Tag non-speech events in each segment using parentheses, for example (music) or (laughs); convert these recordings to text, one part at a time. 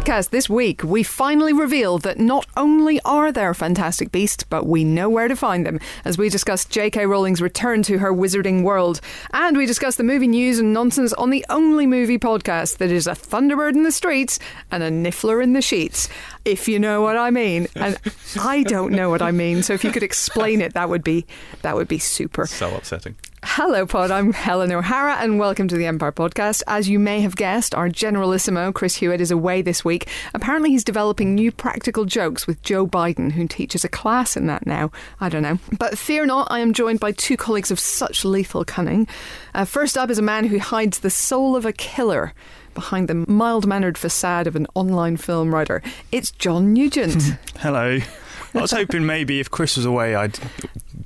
podcast this week, we finally reveal that not only are there fantastic beasts, but we know where to find them as we discuss J.K. Rowling's return to her wizarding world. And we discuss the movie news and nonsense on the only movie podcast that is a Thunderbird in the streets and a Niffler in the sheets. If you know what I mean. And (laughs) I don't know what I mean, so if you could explain it, that would be that would be super. So upsetting. Hello, Pod. I'm Helen O'Hara, and welcome to the Empire Podcast. As you may have guessed, our Generalissimo, Chris Hewitt, is away this week. Apparently, he's developing new practical jokes with Joe Biden, who teaches a class in that now. I don't know. But fear not, I am joined by two colleagues of such lethal cunning. Uh, first up is a man who hides the soul of a killer behind the mild mannered facade of an online film writer. It's John Nugent. (laughs) Hello. I was hoping maybe if Chris was away, I'd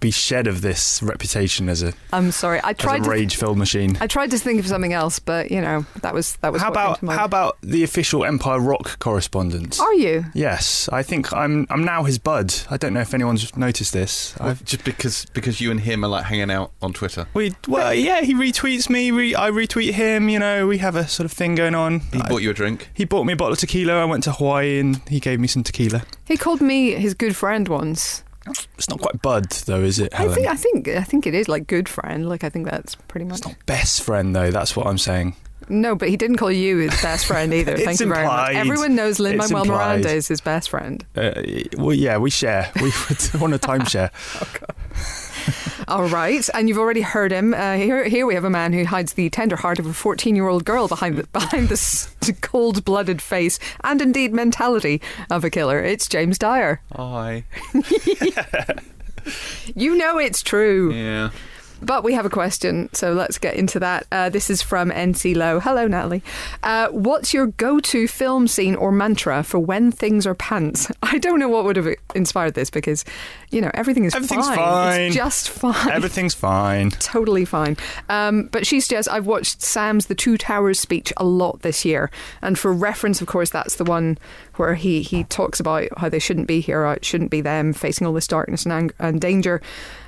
be shed of this reputation as a, I'm sorry. I tried a to. rage filled machine. I tried to think of something else, but you know that was that was. How about to how about the official Empire Rock correspondent? Are you? Yes, I think I'm. I'm now his bud. I don't know if anyone's noticed this. I've, Just because because you and him are like hanging out on Twitter. we well, yeah, he retweets me. Re, I retweet him. You know, we have a sort of thing going on. He I- bought you a drink. he bought me a bottle of tequila. I went to Hawaii and he gave me some tequila. He called me his good friend once. It's not quite bud though, is it? I think I think I think it is like good friend. Like I think that's pretty much. it's not best friend though. That's what I'm saying. No, but he didn't call you his best friend (laughs) either. Thank you very much. implied. Everyone knows Lin It's Manuel implied. Miranda is his best friend. Uh, well, yeah, we share. We (laughs) want a timeshare. (laughs) All right, and you've already heard him. Uh, here, here we have a man who hides the tender heart of a fourteen-year-old girl behind the, behind the s- (laughs) cold-blooded face and indeed mentality of a killer. It's James Dyer. Hi. (laughs) You know it's true. Yeah. But we have a question, so let's get into that. Uh, this is from NC Low. Hello, Natalie. Uh, what's your go to film scene or mantra for when things are pants? (laughs) I don't know what would have inspired this because, you know, everything is Everything's fine. fine. It's just fine. Everything's fine. (laughs) Totally fine. Um, but she suggests I've watched Sam's The Two Towers speech a lot this year. And for reference, of course, that's the one where he, he talks about how they shouldn't be here, it shouldn't be them, facing all this darkness and, ang- and danger.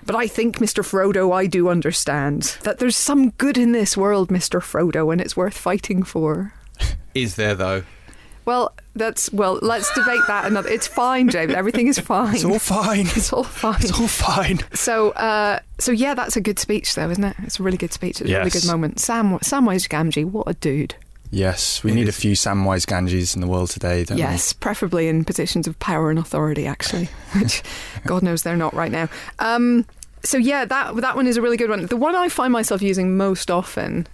But I think, Mr. Frodo, I do understand that there's some good in this world, Mr. Frodo, and it's worth fighting for. Is there though? Well, that's, well, let's debate that another. It's fine, James. Everything is fine. It's all fine. It's all fine. It's all fine. So, uh, so yeah, that's a good speech, though, isn't it? It's a really good speech. It's a really good moment. Sam Samwise Gamgee, what a dude. Yes, we It need a few Samwise Gamgees in the world today, don't yes, preferably in positions of power and authority, actually, which God knows they're not right now. Um, so yeah, that that one is a really good one. The one I find myself using most often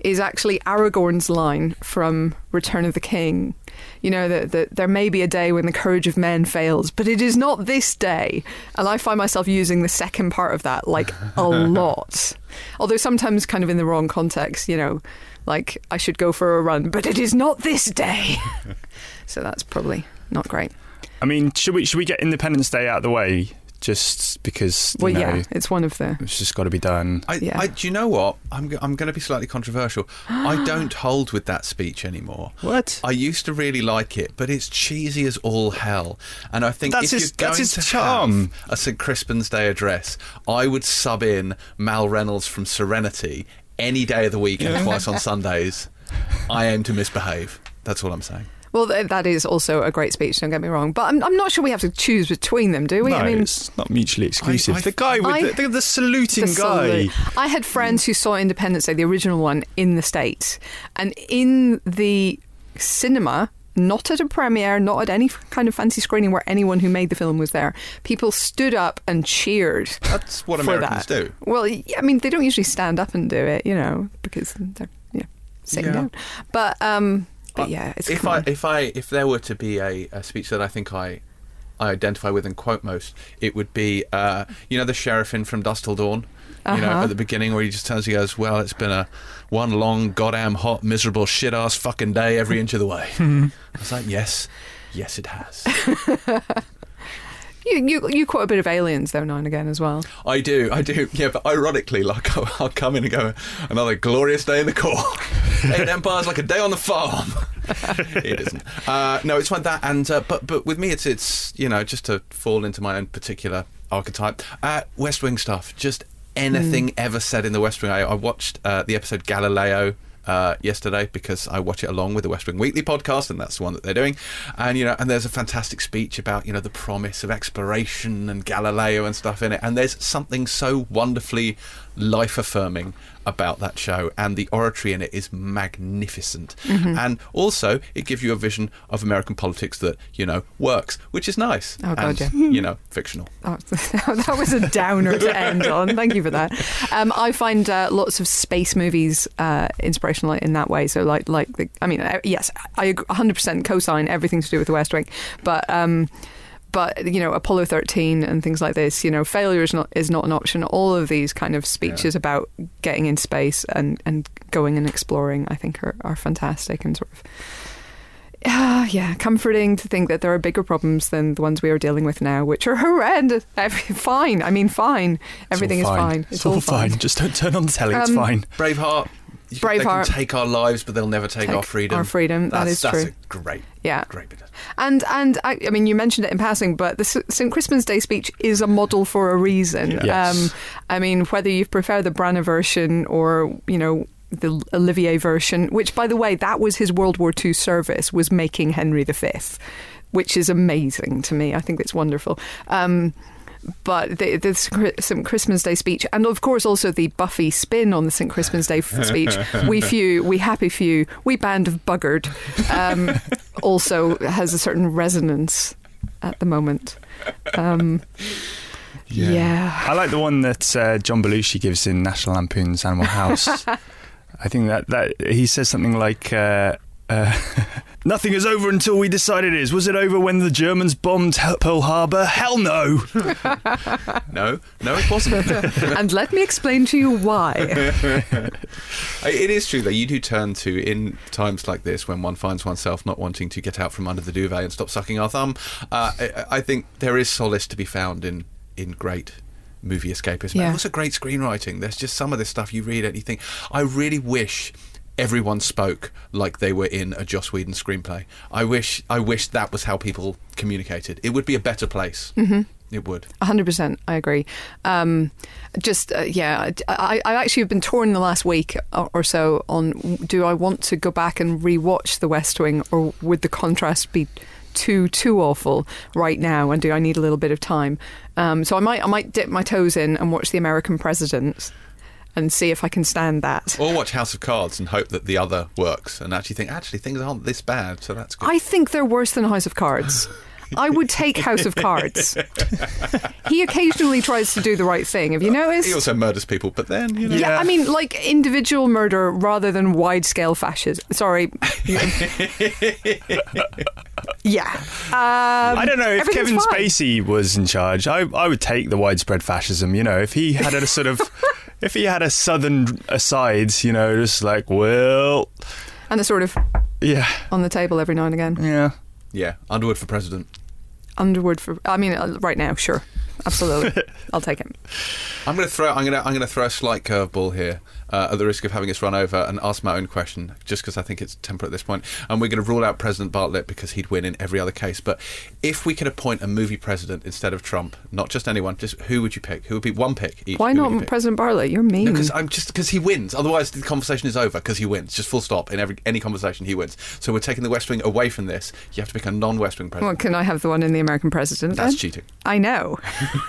is actually Aragorn's line from Return of the King. You know that that there may be a day when the courage of men fails, but it is not this day. And I find myself using the second part of that like a (laughs) lot. Although sometimes kind of in the wrong context, you know, like I should go for a run, but it is not this day. (laughs) so that's probably not great. I mean, should we should we get Independence Day out of the way just because you Well, know yeah, it's one of the. it's just got to be done? I, Yeah. I, do you know what? I'm, I'm going to be slightly controversial. I (gasps) don't hold with that speech anymore. What? I used to really like it, but it's cheesy as all hell. And I think That's if his- you're going that's his to charm. have a St Crispin's Day address, I would sub in Mal Reynolds from Serenity any day of the week and twice on Sundays. (laughs) I aim to misbehave. That's all I'm saying. Well, that is also a great speech. Don't get me wrong, but I'm, I'm not sure we have to choose between them, do we? no, I mean, it's not mutually exclusive. I- the guy with I- the, the, the saluting the guy. salute. I had friends who saw Independence Day, the original one, in the States. And in the cinema, not at a premiere, not at any kind of fancy screening where anyone who made the film was there, people stood up and cheered. That's what for Americans that. do. Well, I mean, they don't usually stand up and do it, you know, because they're yeah, sitting Yeah. down. But, um, but yeah, it's if I if I if there were to be a, a speech that I think I I identify with and quote most, it would be uh, you know the sheriff in from Dusk Till Dawn. You know, Uh-huh. at the beginning where he just turns, he goes, "Well, it's been a one long, goddamn hot, miserable, shit ass fucking day every inch of the way." (laughs) I was like, "Yes, yes, it has." (laughs) you, you you quote a bit of aliens though now and again as well. I do, I do. Yeah, but ironically, like I'll, (laughs) I'll come in and go, another glorious day in the Corps. (laughs) Eight Empire's like a day on the farm. (laughs) it isn't. Uh, no, it's like that. And uh, but but with me, it's it's you know just to fall into my own particular archetype. Uh, West Wing stuff, just anything ever said in the West Wing. I, I watched uh, the episode Galileo. Uh, yesterday because I watch it along with the West Wing Weekly podcast, and that's the one that they're doing. And you know, and there's a fantastic speech about you know the promise of exploration and Galileo and stuff in it. And there's something so wonderfully life affirming about that show, and the oratory in it is magnificent. Mm-hmm. And also, it gives you a vision of American politics that you know works, which is nice. Oh, God, and, yeah. You know, fictional. (laughs) Oh, (laughs) that was a downer to end on. Thank you for that. Um, I find uh, lots of space movies uh, inspirational in that way. So, like, like the, I mean, uh, yes, I 100% co-sign everything to do with the West Wing, but. Um, but you know, Apollo 13 and things like this, you know, failure is not is not an option. All of these kind of speeches about getting in space and, and going and exploring, I think, are, are fantastic and sort of Ah, yeah, comforting to think that there are bigger problems than the ones we are dealing with now, which are (laughs) horrendous. Every, fine, I mean, fine. Everything all is fine. It's, all fine. Just don't turn on the telly. it's Um, fine. Braveheart. They Braveheart. can take our lives, but they'll never take, Take our freedom. our freedom, that That's, is that's true. a great, Yeah. great bit. of- And and I, I mean, you mentioned it in passing, but the St Crispin's Day speech is a model for a reason. Um, Yes. I mean, whether you prefer the Branagh version or you know the Olivier version, which by the way, that was his World War II service, was making Henry V, which is amazing to me. I think it's wonderful. Um, but there's the St. Crispin's Day speech, and of course also the Buffy spin on the St. Crispin's Day speech, we (laughs) few, we happy few, we band of buggered, um, also has a certain resonance at the moment. Um, yeah. I like the one that uh, John Belushi gives in National Lampoon's Animal House. (laughs) I think that, that he says something like, uh, uh, (laughs) "Nothing is over until we decide it is." Was it over when the Germans bombed Pearl Harbor? Hell no! (laughs) No, no, it wasn't. (laughs) and let me explain to you why. it is true that you do turn to in times like this when one finds oneself not wanting to get out from under the duvet and stop sucking our thumb. Uh, I, I think there is solace to be found in in great movie escapism. Yeah. And also great screenwriting. There's just some of this stuff you read and you think, I really wish everyone spoke like they were in a Joss Whedon screenplay. I wish I wish that was how people communicated. It would be a better place. Mm-hmm. It would. 100%, I agree. Um, just, uh, yeah, I, I actually have been torn the last week or or so on do I want to go back and rewatch The West Wing or would the contrast be too too awful right now and do I need a little bit of time? Um, so I might I might dip my toes in and watch The American President and see if I can stand that. Or watch House of Cards and hope that the other works and actually think, actually, things aren't this bad, so that's good. I think they're worse than House of Cards. I would take House of Cards. (laughs) he occasionally tries to do the right thing. Have you noticed? he also murders people, but then, you know. Yeah, Yeah. I mean, like individual murder rather than wide scale fascism. Sorry. (laughs) yeah. Um, I don't know if Kevin fine. Spacey was in charge. I I would take the widespread fascism. You know, if he had a sort of, (laughs) if he had a southern aside, you know, just like well, And a sort of yeah, on the table every now and again. yeah. Yeah, Underwood for president. Underwood for. I mean, uh, right now, sure. Absolutely. (laughs) I'll take him. I'm going to throw. I'm going to. I'm going to throw a slight curveball here, uh, at the risk of having us run over, and ask my own question, just because I think it's temperate at this point. And we're going to rule out President Bartlet because he'd win in every other case. But if we could appoint a movie president instead of Trump, not just anyone, just who would you pick? Who would be one pick each? Why Who would you not? President Bartlet? You're mean. Because I'm just because he wins. Otherwise, the conversation is over. Because he wins, just full stop. In every any conversation, he wins. So we're taking the West Wing away from this. You have to pick a non-West Wing president. well, president. can I have the one in the American president? That's then? cheating. I know.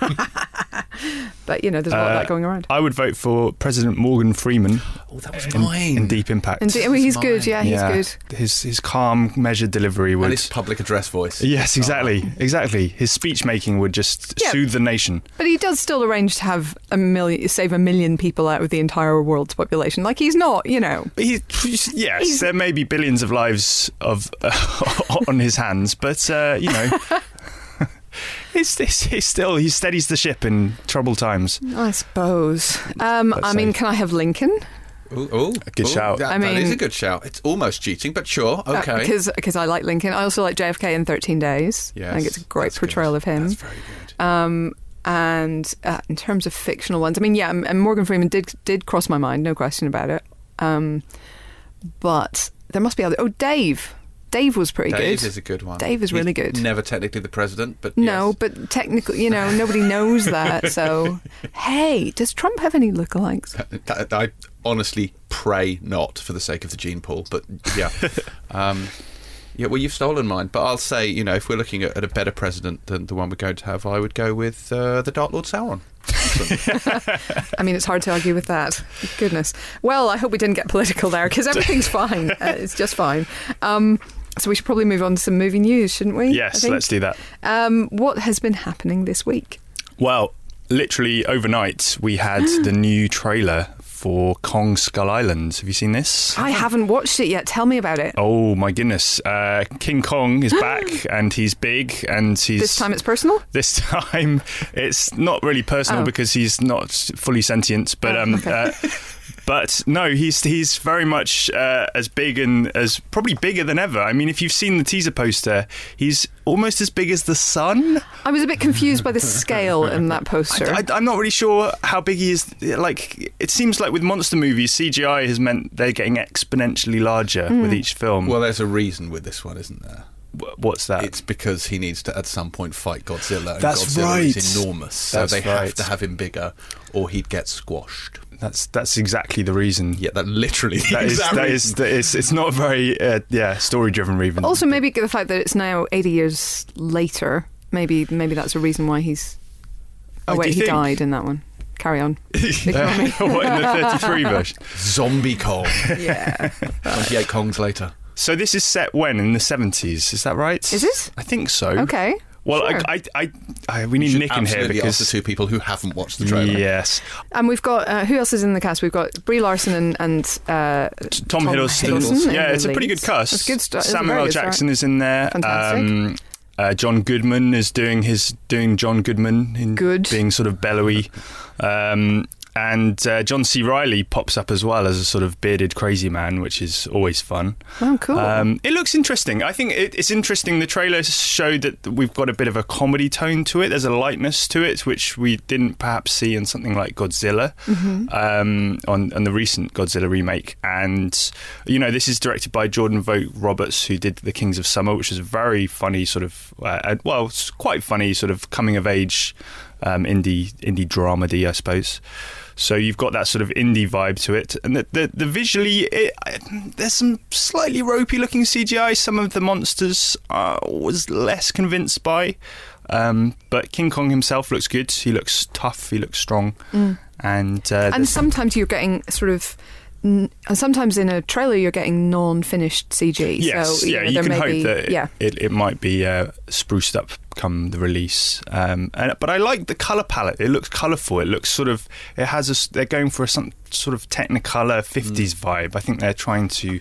(laughs) (laughs) but, you know, there's a lot of Uh, that going around. I would vote for President Morgan Freeman Oh, that was in, mine. in Deep Impact. And well, he's good. Yeah, he's yeah, good. His his calm, measured delivery and would. his public address voice. Yes, exactly, exactly. His speech making would just Yeah. soothe the nation. But he does still arrange to have a million, save a million people out of the entire world's population. Like he's not, you know. But he, yes, He's- there may be billions of lives of (laughs) on his hands, but uh, you know, it's, it's, it's still he steadies the ship in troubled times. I suppose. Um, Let's I mean, say. can I have Lincoln? Ooh, ooh, good ooh, shout. That, I that is mean- a good shout. It's almost cheating, but sure. Uh, Okay. because because I like Lincoln. I also like JFK in 13 Days. I think it's a great portrayal good. of him. That's very good. Um, and uh, in terms of fictional ones, I mean, yeah, and Morgan Freeman did did cross my mind, no question about it. Um, but there must be other. Oh, Dave. Dave was pretty Dave good. Dave is a good one. Dave is He's really good. Never technically the president, but No, yes. but technically, you know, nobody knows that. So, (laughs) hey, does Trump have any lookalikes? That- I honestly pray not for the sake of the gene pool. But yeah, (laughs) um, yeah. Well, you've stolen mine, but I'll say, you know, if we're looking at, at a better president than the one we're going to have, I would go with uh, the Dark Lord Sauron. (laughs) I mean, it's hard to argue with that. Goodness. Well, I hope we didn't get political there because everything's fine. Uh, it's just fine. Um, so we should probably move on to some movie news, shouldn't we? Yes, let's do that. Um, what has been happening this week? Well, literally overnight, we had (gasps) the new trailer for Kong Skull Island. Have you seen this? I haven't watched it yet. Tell me about it. Oh my goodness! Uh, King Kong is (gasps) back, and he's big, and he's This time it's personal. This (laughs) time, it's not really personal Oh. because he's not fully sentient, but Oh, um, okay. uh, (laughs) but no, he's he's very much uh, as big and as probably bigger than ever. I mean, if you've seen the teaser poster, he's almost as big as the sun. I was a bit confused by the scale in that poster. I, am not really sure how big he is. Like, it seems like with monster movies, CGI has meant they're getting exponentially larger Hmm. with each film. Well, there's a reason with this one, isn't there? What's that? It's because he needs to at some point fight Godzilla. And That's Godzilla is right. enormous, so That's they right. have to have him bigger, or he'd get squashed. That's that's exactly the reason. Yeah, that literally the (laughs) That is, exact that reason. is, that is, it's not very, uh, yeah, story driven reason. also, maybe the fact that it's now 80 years later. Maybe maybe that's a reason why he's. Oh, Oh, wait, he think? died in that one. Carry on. (laughs) Ignore me. (laughs) what in the 33 version? Zombie Kong. yeah. 28 Kongs later. So this is set when in the 70s? Is that right? Is it? I think so. Okay. Well, Sure. I, I, I, I, we need Nick in here because the two people who haven't watched the trailer. yes, And we've got uh, who else is in the cast? We've got Brie Larson and, and uh, Tom, Hiddleston. Hiddleston yeah, it's a pretty good leads. cast. It's good stu- it's a Samuel very L. good Jackson start. is in there. Fantastic. Um, uh, John Goodman is doing his doing John Goodman in Good. being sort of bellowy. Um, and uh, John C. Reilly pops up as well as a sort of bearded crazy man, which is always fun. Oh, cool. Um, it looks interesting. I think it, it's interesting. The trailer showed that we've got a bit of a comedy tone to it. There's a lightness to it, which we didn't perhaps see in something like Godzilla, um, on, on the recent Godzilla remake. And you know, this is directed by Jordan Vogt Roberts, who did The Kings of Summer, which is a very funny sort of, uh, well, it's quite funny sort of coming of age um, indie indie dramedy, I suppose. So you've got that sort of indie vibe to it, and the the, the visually, it, there's some slightly ropey looking CGI. Some of the monsters I was less convinced by, um, but King Kong himself looks good. He looks tough. He looks strong, and uh, and sometimes you're getting sort of. N- And sometimes in a trailer you're getting non-finished CG. Yes, so, yeah, know, you can hope be, that yeah. it, it might be uh, spruced up come the release. Um, and, but I like the color palette. It looks colorful. It looks sort of. It has a. s- They're going for a some sort of Technicolor '50s vibe. I think they're trying to,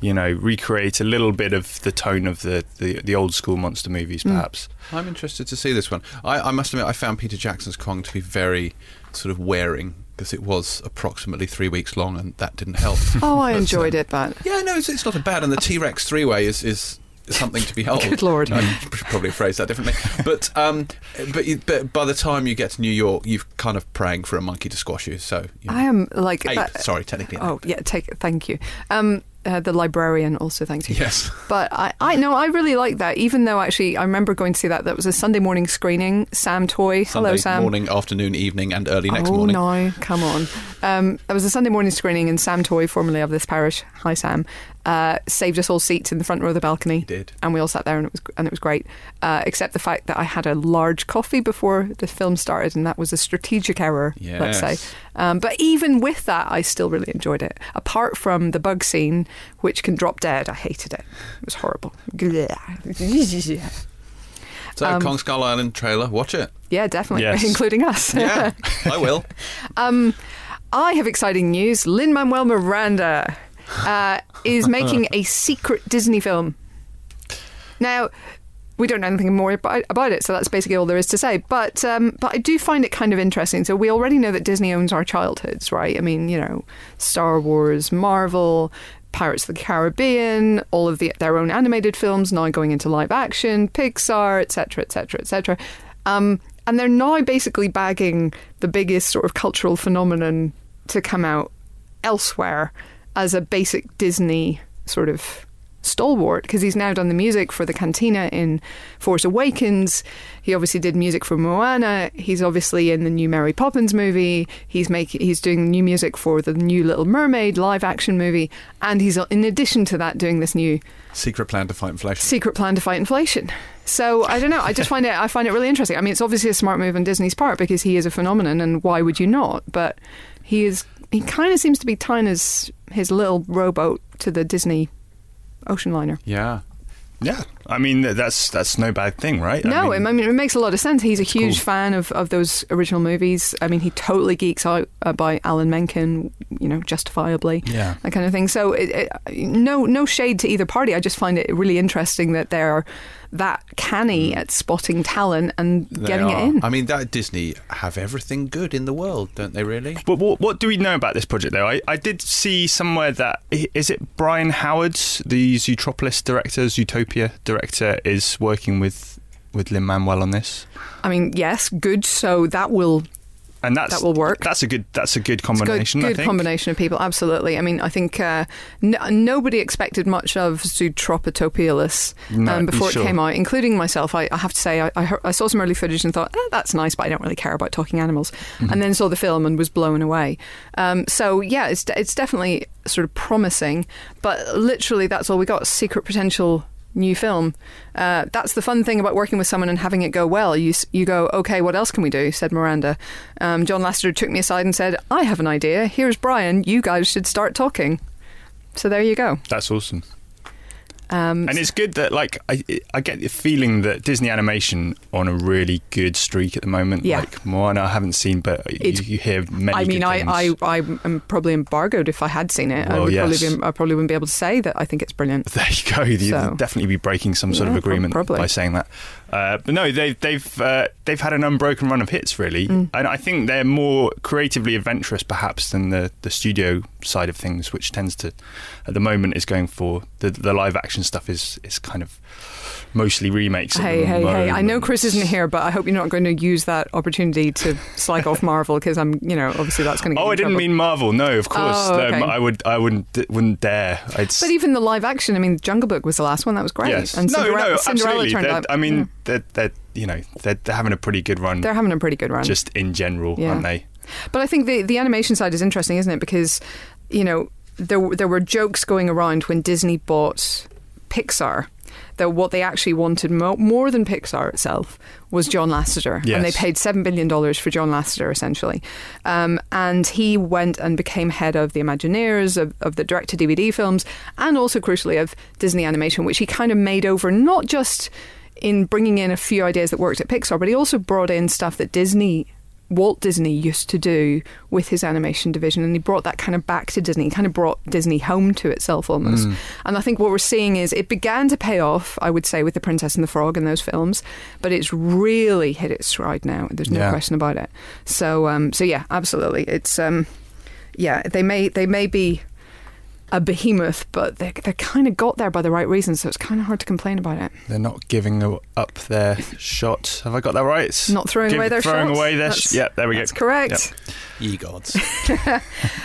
you know, recreate a little bit of the tone of the the, the old school monster movies, perhaps. I'm interested to see this one. I, I must admit, I found Peter Jackson's Kong to be very sort of wearing because it was approximately three weeks long, and that didn't help. (laughs) Oh, I enjoyed um, it, but Yeah, no, it's, it's not a bad, and the T Rex three way is, is something to behold. (laughs) Good Lord. I should probably phrase that differently. But um, but you, but by the time you get to New York, you've kind of praying for a monkey to squash you. So you know, I am like ape, that- sorry, technically. Oh ape. yeah, take it. Thank you. Um, uh, the librarian also thanks you. Yes. But I, I no, I really like that. Even though actually, I remember going to see that. That was a Sunday morning screening. Sam Toy, Sunday hello Sam. morning, afternoon, evening, and early next morning. oh morning. no, come on. Um, it was a Sunday morning screening, and Sam Toy, formerly of this parish, hi Sam, uh, saved us all seats in the front row of the balcony. He did. and we all sat there, and it was and it was great. Uh, except the fact that I had a large coffee before the film started, and that was a strategic error. Let's say. Um, but even with that, I still really enjoyed it. Apart from the bug scene, which can drop dead, I hated it. It was horrible. (laughs) So Um, Kong Skull Island trailer, watch it. Yeah, definitely, Yes. (laughs) including us. Yeah, I (laughs) will. Um, I have exciting news. Lin Manuel Miranda uh, is making a secret Disney film. Now, we don't know anything more about, it, so that's basically all there is to say. But um, but I do find it kind of interesting. So we already know that Disney owns our childhoods, right? I mean, you know, Star Wars, Marvel. Pirates of the Caribbean, all of the, their own animated films now going into live action, Pixar, etc., etc., etc. And they're now basically bagging the biggest sort of cultural phenomenon to come out elsewhere as a basic Disney sort of stalwart because he's now done the music for the Cantina in Force Awakens. He obviously did music for Moana. He's obviously in the new Mary Poppins movie. He's making he's doing new music for the new Little Mermaid live action movie, and he's in addition to that doing this new Secret plan to fight inflation. secret plan to fight inflation. So I don't know. I just find it. I find it really interesting. I mean, it's obviously a smart move on Disney's part because he is a phenomenon, and why would you not? But he is. He kind of seems to be tying his his little rowboat to the Disney ocean liner. Yeah. Yeah, I mean that's that's no bad thing, right? no, I mean, I mean it makes a lot of sense. He's a huge cool. fan of, of those original movies. I mean, he totally geeks out uh, by Alan Menken, you know, justifiably. Yeah. that kind of thing. So, it, it, no, no shade to either party. I just find it really interesting that they're that canny at spotting talent and They getting are. it in. I mean, that Disney have everything good in the world, don't they? Really? But what, what do we know about this project, though? I, I did see somewhere that is it Byron Howard, the Zootropolis director, Zootopia director, is working with with Lin Manuel on this, I mean, yes, good. So that will and that's That will work. That's a good that's a good good, combination. I good think. combination of people. Absolutely. I mean, I think uh, n- nobody expected much of Zootropotopilus No, um, before sure. it came out, including myself. I, I have to say, I, I, heard, I saw some early footage and thought, eh, that's nice, but I don't really care about talking animals. Mm-hmm. And then saw the film and was blown away. Um, so yeah, it's it's definitely sort of promising, but literally that's all we got: secret potential. New film. Uh, that's the fun thing about working with someone and having it go well. You you go, okay, what else can we do? Said Miranda. Um, John Lasseter took me aside and said, I have an idea. Here's Byron. You guys should start talking. So there you go. That's awesome. Um, And it's good that like I I get the feeling that Disney Animation on a really good streak at the moment. Yeah. Like Moana, I haven't seen, but you, It's- you hear many. I mean, I. I, I am probably embargoed if I had seen it. I would yes. probably be, I probably wouldn't be able to say that I think it's brilliant. (laughs) There you go. You'd So- definitely be breaking some sort Yeah, of agreement probably. by saying that. Uh, but no, they've they've uh, they've had an unbroken run of hits, really, Mm. and I think they're more creatively adventurous, perhaps, than the the studio side of things, which tends to, at the moment, is going for the the live action stuff is is kind of mostly remakes. at Hey, the hey, hey! I know. Chris isn't here, but I hope you're not going to use that opportunity to slag off Marvel because I'm, you know, obviously that's going to. Oh, I didn't mean Marvel. No, of course. Oh, okay. no, I would, I wouldn't, wouldn't dare. I'd, But even the live action, I mean, Jungle Book was the last one. That was great. yes, And no, Cinderella, no, Cinderella absolutely. turned out. I mean, yeah. They're, they're, you know, they're, they're having a pretty good run, they're having a pretty good run. just in general, Yeah. aren't they? But I think the the animation side is interesting, isn't it? Because you know there there were jokes going around when Disney bought Pixar that what they actually wanted mo- more than Pixar itself was John Lasseter, and they paid seven billion dollars for John Lasseter essentially, um, and he went and became head of the Imagineers of, of the direct to DVD films, and also crucially of Disney Animation, which he kind of made over not just in bringing in a few ideas that worked at Pixar, but he also brought in stuff that Disney Walt Disney used to do with his animation division, and he brought that kind of back to Disney. He kind of brought Disney home to itself almost. And I think what we're seeing is it began to pay off, I would say, with The Princess and the Frog and those films, but it's really hit its stride now. There's no Yeah. question about it. So, um, so yeah, absolutely. It's um, yeah, they may they may be a behemoth, but they they kind of got there by the right reasons, so it's kind of hard to complain about it. They're not giving up their shot. Have I got that right? Not throwing give- away their throwing shots. away their. Sh- yeah, there we go. That's correct. Ye gods. (laughs)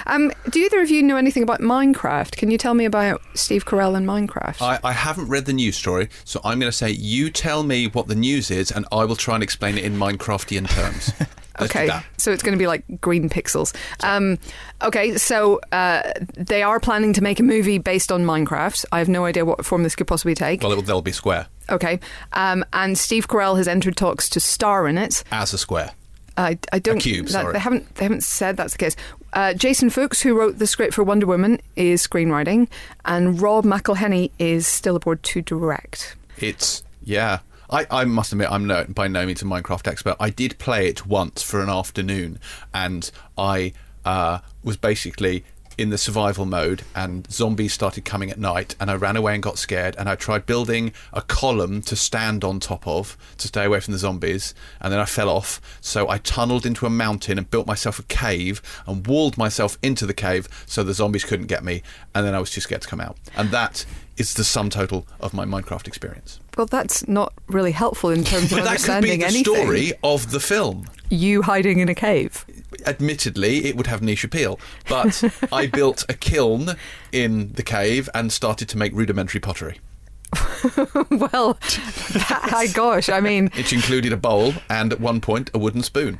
Um, do either of you know anything about Minecraft? Can you tell me about Steve Carell and Minecraft? I, I haven't read the news story, so I'm going to say you tell me what the news is, and I will try and explain it in Minecraftian terms. (laughs) Okay, so it's going to be like green pixels. Um, okay, so uh, they are planning to make a movie based on Minecraft. I have no idea what form this could possibly take. Well, it will, they'll be square Okay, um, and Steve Carell has entered talks to star in it. as a square. I, I don't. cube, that- sorry. They haven't. They haven't said that's the case. Uh, Jason Fuchs, who wrote the script for Wonder Woman, is screenwriting, and Rob McElhenney is still aboard to direct. It's yeah. I, I must admit, I'm no, by no means a Minecraft expert. I did play it once for an afternoon, and I uh, was basically in the survival mode, and zombies started coming at night, and I ran away and got scared, and I tried building a column to stand on top of to stay away from the zombies, and then I fell off. So I tunneled into a mountain and built myself a cave and walled myself into the cave so the zombies couldn't get me, and then I was too scared to come out. And that is the sum total of my Minecraft experience. Well, that's not really helpful in terms of But (laughs) that could be understanding the anything. story of the film. You hiding in a cave. Admittedly, it would have niche appeal. But I (laughs) built a kiln in the cave and started to make rudimentary pottery. (laughs) well, (laughs) that, my gosh, I mean, It included a bowl and at one point a wooden spoon.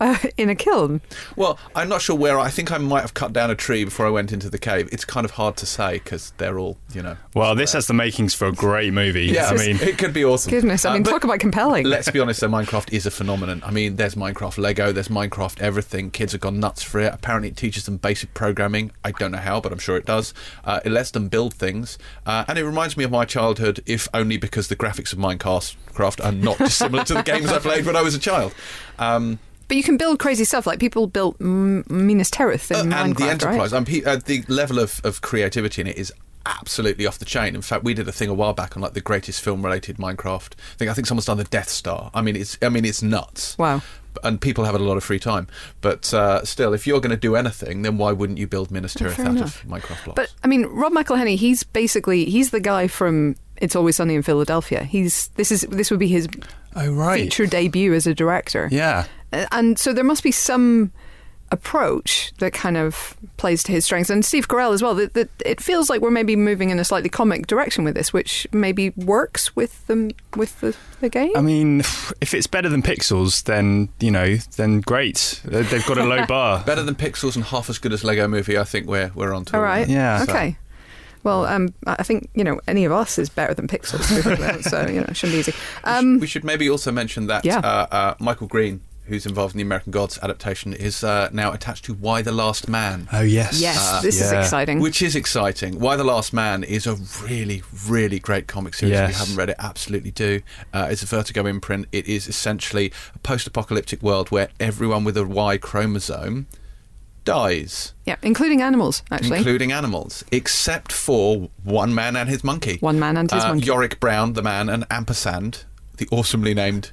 Uh, (laughs) in a kiln. Well, I'm not sure where. I think I might have cut down a tree before I went into the cave. It's kind of hard to say because they're all, you know. Well, this has the makings for a great movie. Yeah, I mean, it could be awesome. Goodness, I Uh, mean, but talk about compelling. Let's be honest, though, Minecraft is a phenomenon. I mean, there's Minecraft Lego, there's Minecraft everything. Kids have gone nuts for it. Apparently, it teaches them basic programming. I don't know how, but I'm sure it does. Uh, it lets them build things. Uh, and it reminds me of my childhood, if only because the graphics of Minecraft are not dissimilar to the games I played when I was a child. Um, But you can build crazy stuff like people built M- Minas Tirith in Uh, and the enterprise. right? Pe- uh, the level of, of creativity in it is absolutely off the chain. In fact, we did a thing a while back on like the greatest film-related Minecraft thing. I think someone's done the Death Star. I mean, it's I mean it's nuts. Wow. And people have a lot of free time, but uh, still, if you're going to do anything, then why wouldn't you build Minas Tirith out enough. of Minecraft blocks? But I mean, Rob McElhenney, he's basically he's the guy from It's Always Sunny in Philadelphia. He's this is this would be his oh right, feature debut as a director. yeah. Uh, And so there must be some approach that kind of plays to his strengths. And Steve Carell as well. That, that it feels like we're maybe moving in a slightly comic direction with this, which maybe works with the with the, the game. I mean, if it's better than Pixels, then you know, then great. They- They've got a low (laughs) bar. Better than Pixels and half as good as Lego Movie. I think we're we're on to. All right. Yeah. Okay. Well, um, I think you know any of us is better than Pixels, (laughs) so you know it shouldn't be easy. Um, we should maybe also mention that Yeah. uh, uh, Michael Green, who's involved in the American Gods adaptation, is uh, now attached to Y the Last Man. Oh yes, yes, this is exciting. Which is exciting. Y the Last Man is a really, really great comic series. If you haven't read it, absolutely do. Uh, it's a Vertigo imprint. It is essentially a post-apocalyptic world where everyone with a Y chromosome dies, yeah, including animals, actually. including animals, except for one man and his monkey. One man and his uh, monkey. Yorick Brown, the man, and Ampersand, the awesomely named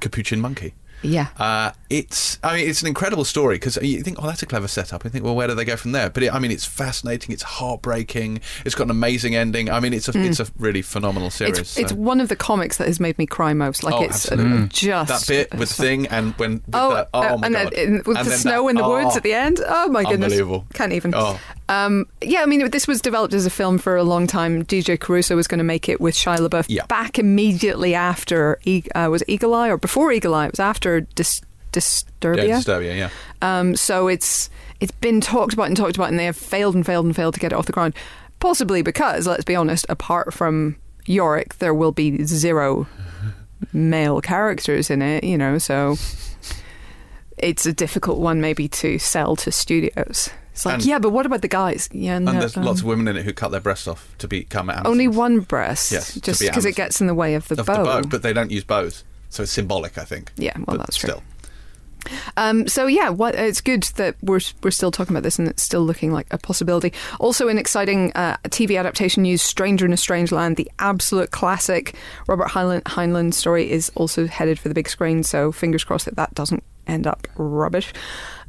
capuchin monkey. Yeah. Uh, it's, I mean, it's an incredible story because you think, oh, that's a clever setup. You think, well, where do they go from there? But it, I mean, it's fascinating. It's heartbreaking. It's got an amazing ending. I mean, it's a, it's a really phenomenal series. It's, it's one of the comics that has made me cry most. Like Oh, it's uh, absolutely. just that bit with so- Thing and when with Oh, the, oh uh, my and god, then with And the snow that- in the woods oh, at the end. Oh my goodness! Unbelievable. Can't even. Oh. Um, yeah, I mean, this was developed as a film for a long time. DJ Caruso was going to make it with Shia LaBeouf Yeah. back immediately after uh, was Eagle Eye or before Eagle Eye? It was after Dis- Disturbia. Yeah, Disturbia, yeah. Um, so it's it's been talked about and talked about, and they have failed and failed and failed to get it off the ground. Possibly because, let's be honest, apart from Yorick, there will be zero male characters in it. You know, so it's a difficult one maybe to sell to studios. It's like, And- yeah, but what about the guys? Yeah, no, And there's um, lots of women in it who cut their breasts off to become Amazons. only one breast, Yes, just because it gets in the way of the of bow. the bow, but they don't use bows, so it's symbolic, I think. Yeah, well, But that's true. still. Um, so yeah, what, it's good that we're we're still talking about this and it's still looking like a possibility. Also, in exciting uh, TV adaptation news, "Stranger in a Strange Land," the absolute classic Robert Heinlein, Heinlein story, is also headed for the big screen. So fingers crossed that that doesn't end up rubbish.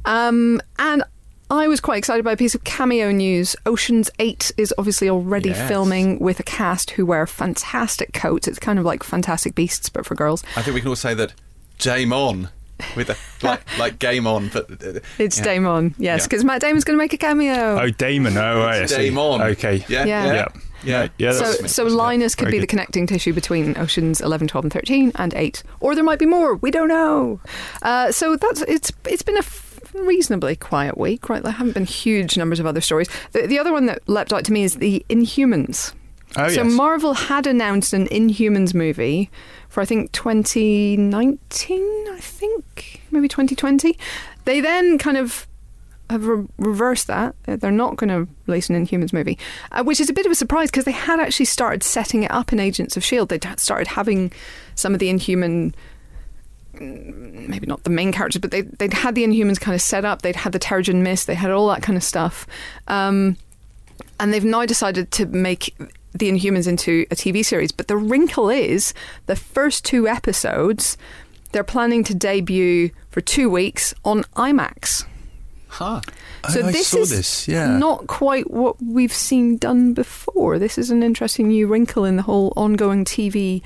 Um, and I was quite excited by a piece of cameo news. Ocean's Eight is obviously already Yes. filming with a cast who wear fantastic coats. It's kind of like Fantastic Beasts, but for girls. I think we can all say that Game On with a like (laughs) like game on, but uh, It's yeah. Damon, yes, Yeah. because Matt Damon's going to make a cameo. Oh, Damon. Oh, right, I see. Damon. Okay. Yeah, Yeah. yeah, Yeah. yeah. Yeah, so, that's- so Linus could Very be the good. connecting tissue between oceans 11, 12, and 13, and 8. Or there might be more. We don't know. Uh, so that's it's it's been a f- reasonably quiet week, right? There haven't been huge numbers of other stories. The, the other one that leapt out to me is the Inhumans. Oh, so yes. Marvel had announced an Inhumans movie for I think 2019, I think maybe 2020. They then kind of have re- reversed that. They're not going to release an Inhumans movie, uh, which is a bit of a surprise because they had actually started setting it up in Agents of Shield. They'd started having some of the Inhuman. Maybe not the main characters, but they, they'd had the Inhumans kind of set up. They'd had the Terrigen Mist. They had all that kind of stuff. Um, and they've now decided to make the Inhumans into a TV series. But the wrinkle is the first two episodes they're planning to debut for two weeks on IMAX. Huh. So I, this saw is this. Yeah. not quite what we've seen done before. This is an interesting new wrinkle in the whole ongoing TV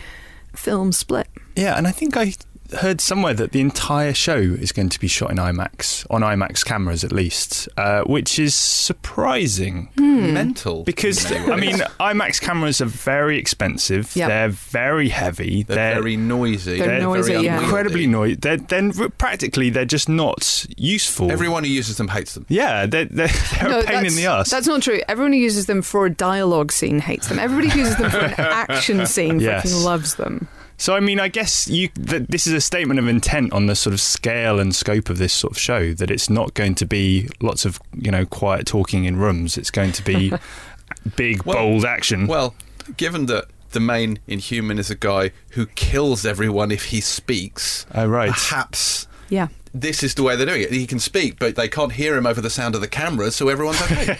film split. Yeah, and I think I heard somewhere that the entire show is going to be shot in IMAX on IMAX cameras at least, uh, which is surprising Mental. because I mean. IMAX cameras are very expensive. Yeah. They're very heavy. they're, very noisy. They're noisy, very yeah. incredibly noisy. They're then practically they're just not useful. Everyone who uses them hates them. yeah, they're, they're, they're No, a pain in that's- the ass. That's not true. Everyone who uses them for a dialogue scene hates them. Everybody who uses them for an (laughs) action scene Yes. freaking loves them. So I mean, I guess you th- this is a statement of intent on the sort of scale and scope of this sort of show. That it's not going to be lots of you know quiet talking in rooms. It's going to be (laughs) big, Well- bold action. Well, given that the main Inhuman is a guy who kills everyone if he speaks, Oh, right. perhaps Yeah. This is the way they're doing it. He can speak, but they can't hear him over the sound of the cameras, so everyone's okay. (laughs)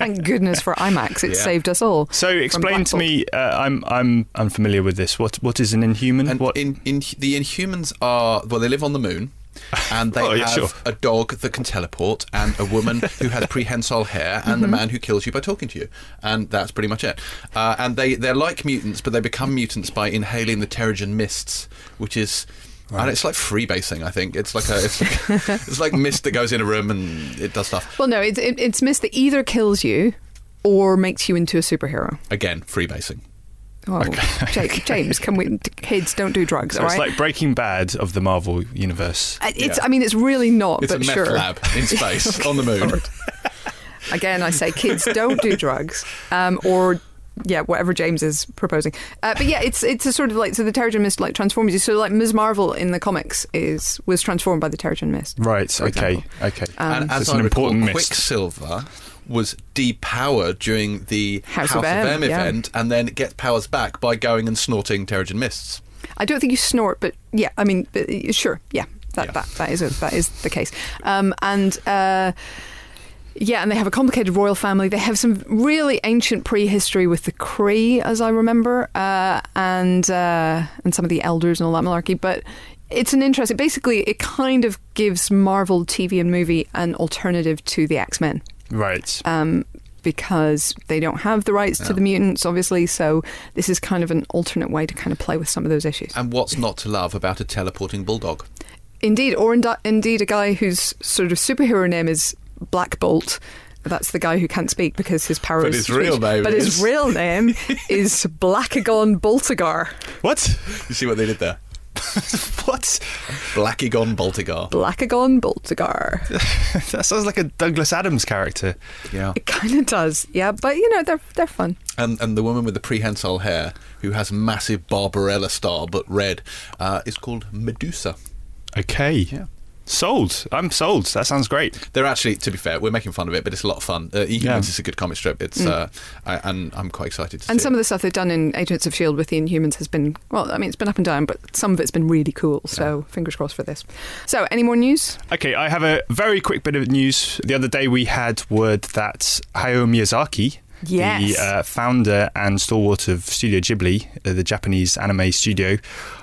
Thank goodness for IMAX. It Yeah. saved us all. so explain to me. Uh, I'm I'm unfamiliar with this. What what is an inhuman? and what? in, in the Inhumans are well, they live on the moon. (laughs) And they Oh, yeah, have sure. a dog that can teleport, and a woman (laughs) who has prehensile hair, and Mm-hmm. the man who kills you by talking to you, and that's pretty much it. Uh, and they they're like mutants, but they become mutants by inhaling the Terrigen mists, which is. And it's like freebasing. I think it's like a it's like, (laughs) it's like mist that goes in a room and it does stuff. Well, no, it's it, it's mist that either kills you or makes you into a superhero. Again, freebasing. Oh, Ja- (laughs) James, can we? Kids, don't do drugs. so all it's like Breaking Bad of the Marvel universe. Uh, it's. yeah. I mean, it's really not. It's but a meth sure. lab in space (laughs) on the moon. Again, I say, kids, don't do drugs. Um, or yeah, whatever James is proposing. Uh, but yeah, it's it's a sort of like so the Terrigen Mist like transforms you. So like Ms. Marvel in the comics is was transformed by the Terrigen Mist. Right. Okay. example. Okay. and So as it's I an recall, important mist. Quicksilver was depowered during the House House, of of M, M, yeah. event, and then gets powers back by going and snorting Terrigen mists. I don't think you snort, but yeah, I mean, but, uh, sure, yeah, that Yeah. that that is a, that is the case. Um, and uh, yeah, and they have a complicated royal family. They have some really ancient prehistory with the Kree, as I remember, uh, and uh, and some of the elders and all that malarkey. But it's an interesting. Basically, it kind of gives Marvel TV and movie an alternative to the X Men Right. um, because they don't have the rights to the mutants, obviously. So this is kind of an alternate way to kind of play with some of those issues. And what's not to love about a teleporting bulldog? Indeed, or indeed a guy whose sort of superhero name is Black Bolt. That's the guy who can't speak because his power But is his speech. real name But is- his real name is Blackagon Boltigar. what? You see what they did there? (laughs) what? Blackagon Boltigar. Blackagon Boltigar. (laughs) that sounds like a Douglas Adams character. Yeah. It kind of does, yeah. But you know, they're they're fun. And and the woman with the prehensile hair, who has massive Barbarella style but red, uh, is called Medusa. Okay. Yeah. Sold. I'm sold. That sounds great. They're actually, to be fair, we're making fun of it, but it's a lot of fun. Uh, Inhumans Yeah. is a good comic strip. It's uh, I, and I'm quite excited to Mm. And see. some it. of the stuff they've done in Agents of Shield with the Inhumans has been well. I mean, it's been up and down, but some of it's been really cool. So fingers crossed for this. So, any more news? Okay, I have a very quick bit of news. The other day we had word that Hayao Miyazaki, Yes. the uh, founder and stalwart of Studio Ghibli, uh, the Japanese anime studio,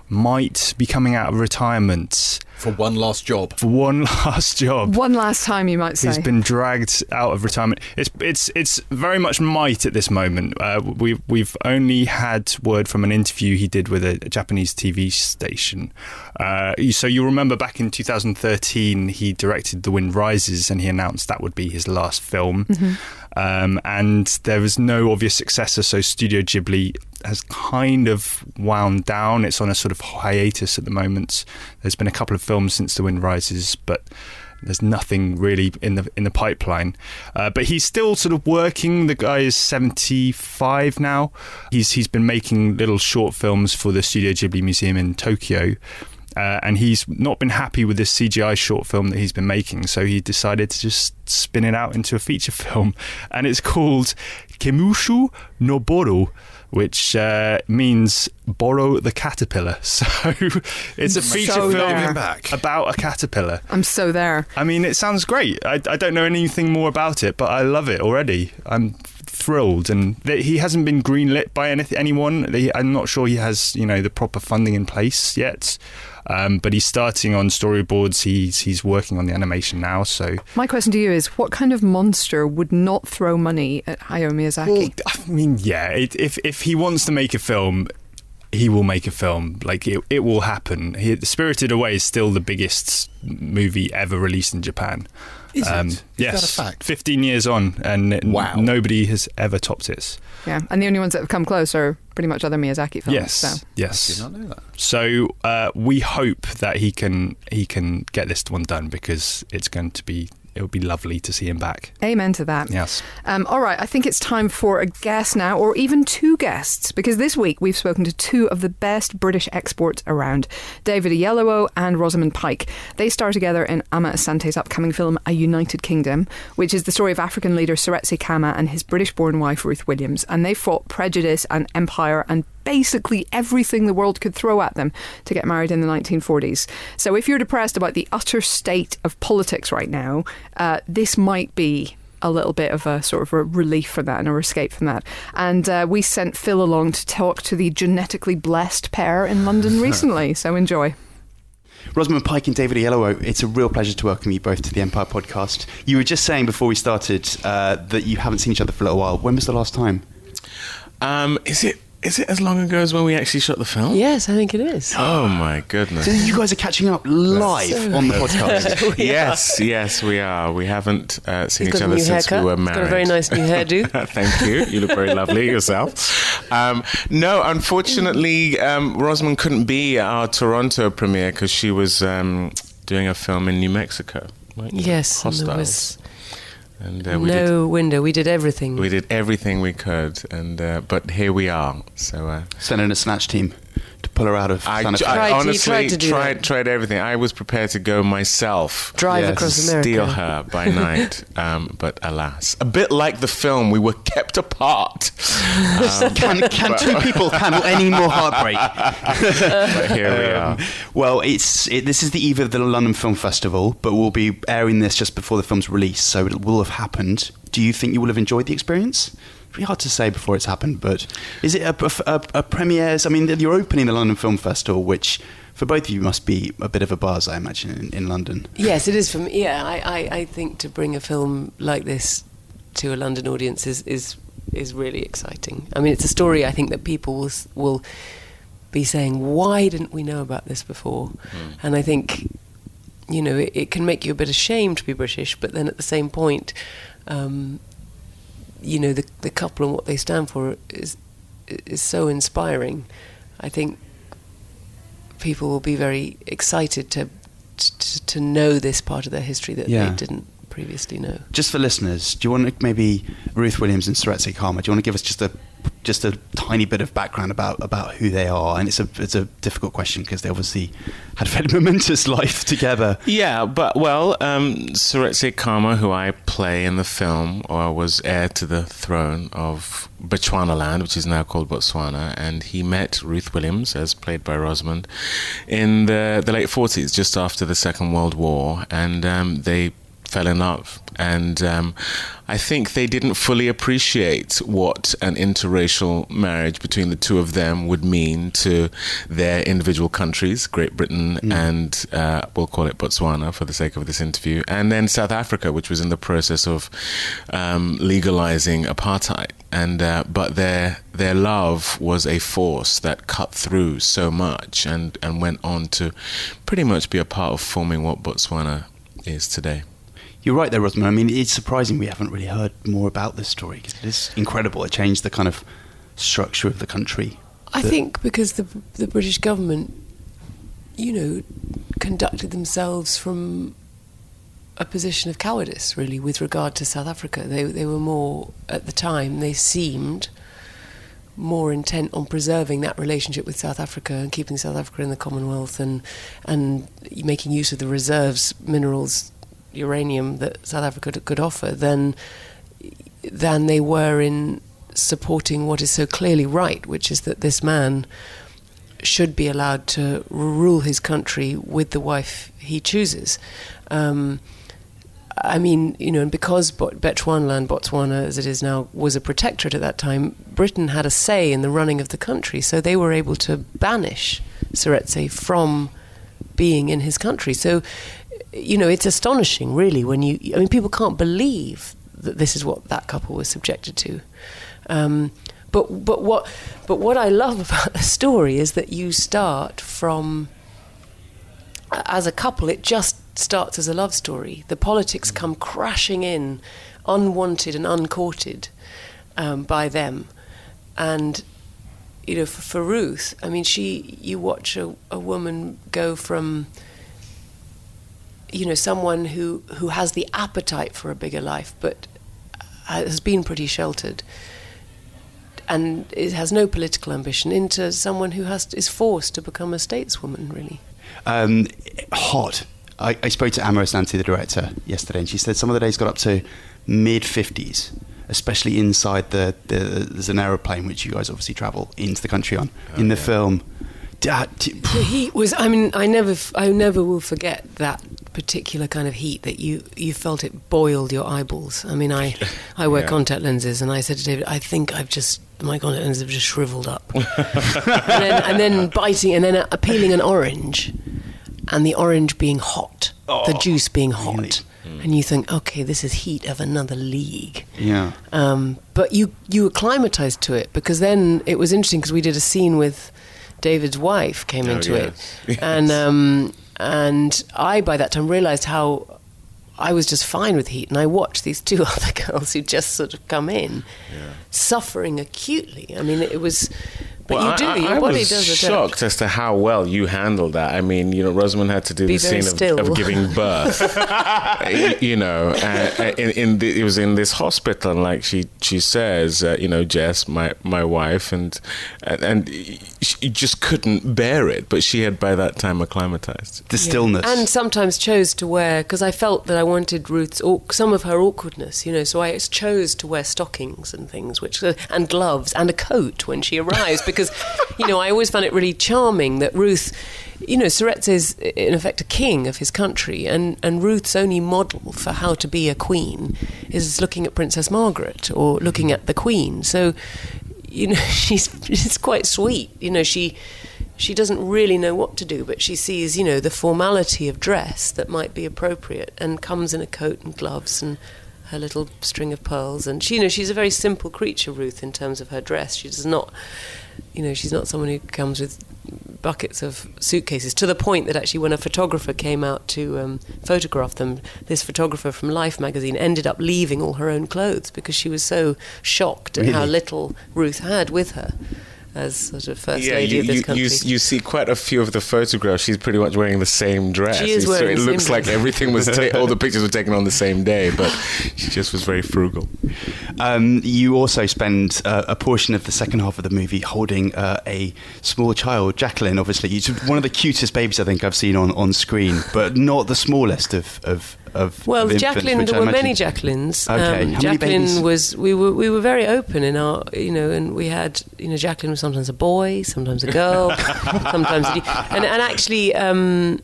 might be coming out of retirement for one last job. for one (laughs) last job. One last time, you might say. He's been dragged out of retirement. It's it's it's very much might at this moment. Uh, we we've only had word from an interview he did with a, a Japanese TV station. Uh, so you remember back in 2013 he directed The Wind Rises and he announced that would be his last film. Um, and there was no obvious successor, so Studio Ghibli has kind of wound down. It's on a sort of hiatus at the moment. There's been a couple of films since The Wind Rises, but there's nothing really in the in the pipeline. Uh, but he's still sort of working. The guy is 75 now. He's he's been making little short films for the Studio Ghibli Museum in Tokyo. Uh, and he's not been happy with this CGI short film that he's been making, so he decided to just spin it out into a feature (laughs) film, and it's called Kemushi no Boro, which uh, means Boro the caterpillar. (laughs) So it's a feature So film about a caterpillar. I'm so there. I mean, it sounds great. I, I don't know anything more about it, but I love it already. I'm thrilled, and that he hasn't been greenlit by anyth- anyone. He- I'm not sure he has, you know, the proper funding in place yet. Um, but he's starting on storyboards. He's he's working on the animation now. So, My question to you is: What kind of monster would not throw money at Hayao Miyazaki? well, I mean, yeah. It, if if he wants to make a film, he will make a film. Like it, it will happen. He, Spirited Away is still the biggest movie ever released in Japan. Is it? Is yes, that a fact? 15 years on, and n- nobody has ever topped it. Yeah, and the only ones that have come close are pretty much other Miyazaki films. yes, So. I did not know that. So uh, we hope that he can he can get this one done because it's going to be it would be lovely to see him back. Amen to that. Yes. Um, all right, I think it's time for a guest now, or even two guests, because this week we've spoken to two of the best British exports around David Oyelowo and Rosamund Pike. They star together in Amma Asante's upcoming film A United Kingdom, which is the story of African leader Seretse Khama and his British born wife Ruth Williams. And they fought prejudice and empire and basically everything the world could throw at them to get married in the 1940s. So if you're depressed about the utter state of politics right now, uh, this might be a little bit of a sort of a relief from that and a escape from that. And uh, we sent Phil along to talk to the genetically blessed pair in London (laughs) recently. So enjoy. Rosamund Pike and David Oyelowo, it's a real pleasure to welcome you both to the Empire podcast. You were just saying before we started uh, that you haven't seen each other for a little while. When was the last time? Um, is it is it as long ago as when we actually shot the film? Yes, I think it is. Oh my goodness. So you guys are catching up live So- on the podcast. (laughs) We yes, yes, we are. We haven't uh, seen He's each other since haircut. we were He's married. got a very nice new hairdo. (laughs) Thank you. You look very lovely yourself. Um, no, unfortunately, um, Rosamund couldn't be at our Toronto premiere because she was um, doing a film in New Mexico. weren't you? Yes, and there Hostiles. Was And uh, we did no window. We did everything. we did everything we could, and uh, but here we are. So. Uh, Send in a snatch team to pull her out of I, Santa Fe. I Tried to- honestly tried to do tried tried everything. I was prepared to go myself. Drive Yes. across America. Steal her by night, um, but alas, a bit like the film, we were kept apart. (laughs) Um, Can, can two people handle any more heartbreak? (laughs) but here we are. Um, well, it's it, this is the eve of the London Film Festival, but we'll be airing this just before the film's release, so it will have happened. Do you think you will have enjoyed the experience? Pretty hard to say before it's happened, but is it a, a, a premieres? I mean, you're opening the London Film Festival, which for both of you must be a bit of a buzz, I imagine, in, in London. Yes, it is for me. Yeah, I, I, I think to bring a film like this to a London audience is, is is really exciting. I mean, it's a story I think that people will will be saying, "Why didn't we know about this before?" And I think, you know, it, it can make you a bit ashamed to be British, but then at the same point, um, you know, the the couple and what they stand for is is so inspiring. I think people will be very excited to to, to know this part of their history that Yeah. they didn't previously know. Just for listeners, do you want to maybe Ruth Williams and Seretse Khama? Do you want to give us just a just a tiny bit of background about, about who they are? And it's a it's a difficult question because they obviously had a very (laughs) momentous life together. Yeah, but well, um, Seretse Khama, who I play in the film, or was heir to the throne of Bechuanaland, which is now called Botswana, and he met Ruth Williams, as played by Rosamund, in the the late forties, just after the Second World War, and um, they fell in love. And um, I think they didn't fully appreciate what an interracial marriage between the two of them would mean to their individual countries, Great Britain and uh, we'll call it Botswana for the sake of this interview, and then South Africa, which was in the process of um, legalizing apartheid. And uh, but their their love was a force that cut through so much and, and went on to pretty much be a part of forming what Botswana is today. You're right there, Rosamund. I mean, it's surprising we haven't really heard more about this story because it is incredible. It changed the kind of structure of the country. I think because the the British government, you know, conducted themselves from a position of cowardice, really, with regard to South Africa. They they were more at the time. They seemed more intent on preserving that relationship with South Africa and keeping South Africa in the Commonwealth and and making use of the reserves, minerals, uranium that South Africa could offer than than they were in supporting what is so clearly right, which is that this man should be allowed to rule his country with the wife he chooses. Um, I mean, you know, and because Bo- Bechuanaland, Botswana, as it is now, was a protectorate at that time, Britain had a say in the running of the country, so they were able to banish Seretse from being in his country. So, you know, it's astonishing, really, when you. I mean, people can't believe that this is what that couple was subjected to. Um, but but what but what I love (laughs) about the story is that you start from as a couple. It just starts as a love story. The politics come crashing in, unwanted and uncourted um, by them, and you know for, for Ruth, I mean, she you watch a, a woman go from you know someone who who has the appetite for a bigger life, but has been pretty sheltered and it has no political ambition into someone who has is forced to become a stateswoman really Um, hot. I, I spoke to Amma Asante, the director, yesterday, and she said some of the days got up to mid 50s, especially inside the, the. There's an aeroplane which you guys obviously travel into the country on. in the film. Da- t- the heat was i mean i never f- i never will forget that particular kind of heat that you you felt it boiled your eyeballs. I mean i i wear (laughs) Yeah. contact lenses and i said to david i think i've just my contact lenses have just shriveled up. (laughs) And, then, and then biting and then uh, peeling an orange and the orange being hot the juice being hot. And you think okay this is heat of another league. Yeah. um, but you you acclimatized to it because then it was interesting because we did a scene with David's wife came Oh, into yes. (laughs) it, and um, and I by that time realized how I was just fine with heat, and I watched these two (laughs) other girls who just sort of come in, suffering acutely. I mean, it was. But Well, you do. I, I, your I body was does adapt. shocked as to how well you handled that. I mean, you know, Rosamund had to do Be the scene of, of giving (laughs) birth. You know, uh, uh, in, in the, it was in this hospital, and like she she says, uh, you know, Jess, my my wife, and and, and she just couldn't bear it. But she had by that time acclimatized. The stillness. And sometimes chose to wear because I felt that I wanted Ruth's au- some of her awkwardness, you know. So I chose to wear stockings and things, which and gloves and a coat when she arrives because, you know, I always found it really charming that Ruth, you know, Seretse is in effect a king of his country, and and Ruth's only model for how to be a queen is looking at Princess Margaret or looking at the Queen. So, you know, (laughs) she's it's quite sweet. You know, she she doesn't really know what to do, but she sees, you know, the formality of dress that might be appropriate and comes in a coat and gloves and her little string of pearls. And she, you know, she's a very simple creature, Ruth, in terms of her dress. She does not, you know, she's not someone who comes with buckets of suitcases to the point that actually when a photographer came out to um, photograph them this photographer from life magazine ended up leaving all her own clothes because she was so shocked at how little ruth had with her as sort of first yeah, lady you, of this you, country you, you see quite a few of the photographs. She's pretty much wearing the same dress. She is So wearing it the looks same like dress. everything was ta- all the pictures were taken on the same day, but she just was very frugal. Um, you also spend uh, a portion of the second half of the movie holding uh, a small child, Jacqueline. Obviously, she's one of the cutest babies I think I've seen on, on screen, but not the smallest of of, of Well, of infants, Jacqueline, there I were many Jacquelines. Okay, Um, many Jacqueline babies? was we were we were very open in our you know, and we had you know Jacqueline was sometimes a boy, sometimes a girl, (laughs) sometimes a, and and actually. Um,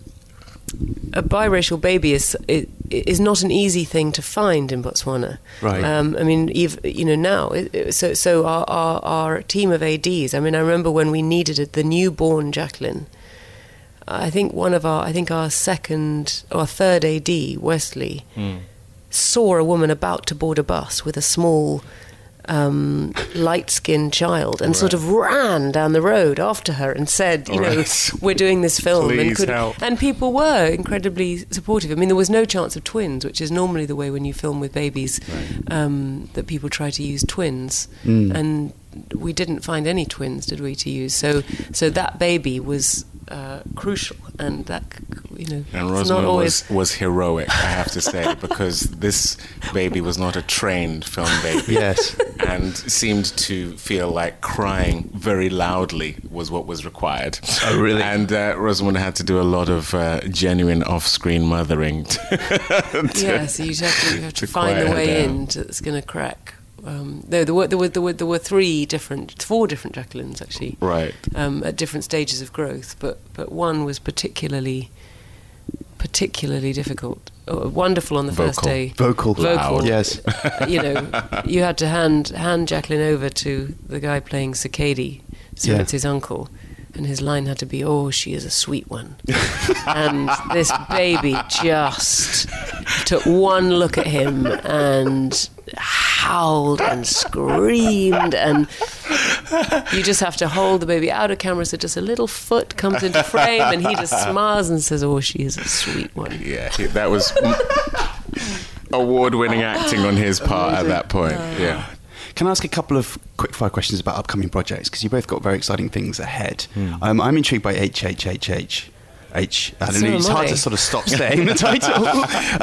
a biracial baby is is not an easy thing to find in Botswana. Right. Um, I mean, you know now. So so our, our our team of ads. I mean, I remember when we needed the newborn Jacqueline. I think one of our, I think our second or third AD, Wesley, saw a woman about to board a bus with a small, um, light-skinned child, and sort of ran down the road after her and said, "You know, (laughs) we're doing this film." and, Please help. and people were incredibly supportive. I mean, there was no chance of twins, which is normally the way when you film with babies um, that people try to use twins, and we didn't find any twins, did we, to use? So, so that baby was uh, crucial, and that you know, And it's not Rosamund always. was, was heroic, I have to say, because this baby was not a trained film baby. Yes. And seemed to feel like crying very loudly was what was required. Oh, really? And uh, Rosamund had to do a lot of uh, genuine off screen mothering. to- (laughs) yeah, so you have to, you have to, to find the way down. in to, that's going to crack. Um, there, there, were, there, were, there, were, there were three different, four different Jacquelines actually, Right. um, at different stages of growth, but but one was particularly particularly difficult. Uh, wonderful on the first day. Vocal. Vocal. Yes. (laughs) you know, you had to hand hand Jacqueline over to the guy playing Tshekedi, so Yeah. it's his uncle, and his line had to be, "Oh, she is a sweet one," (laughs) and this baby just took one look at him and howled and screamed and you just have to hold the baby out of camera so just a little foot comes into frame and he just smiles and says, Oh, she is a sweet one. Yeah, that was award-winning acting on his part at that point. Yeah. Can I ask a couple of quick fire questions about upcoming projects? Because you both got very exciting things ahead. Hmm. Um, I'm intrigued by HHHH. H. I don't know. It's hard to sort of stop saying the (laughs) title.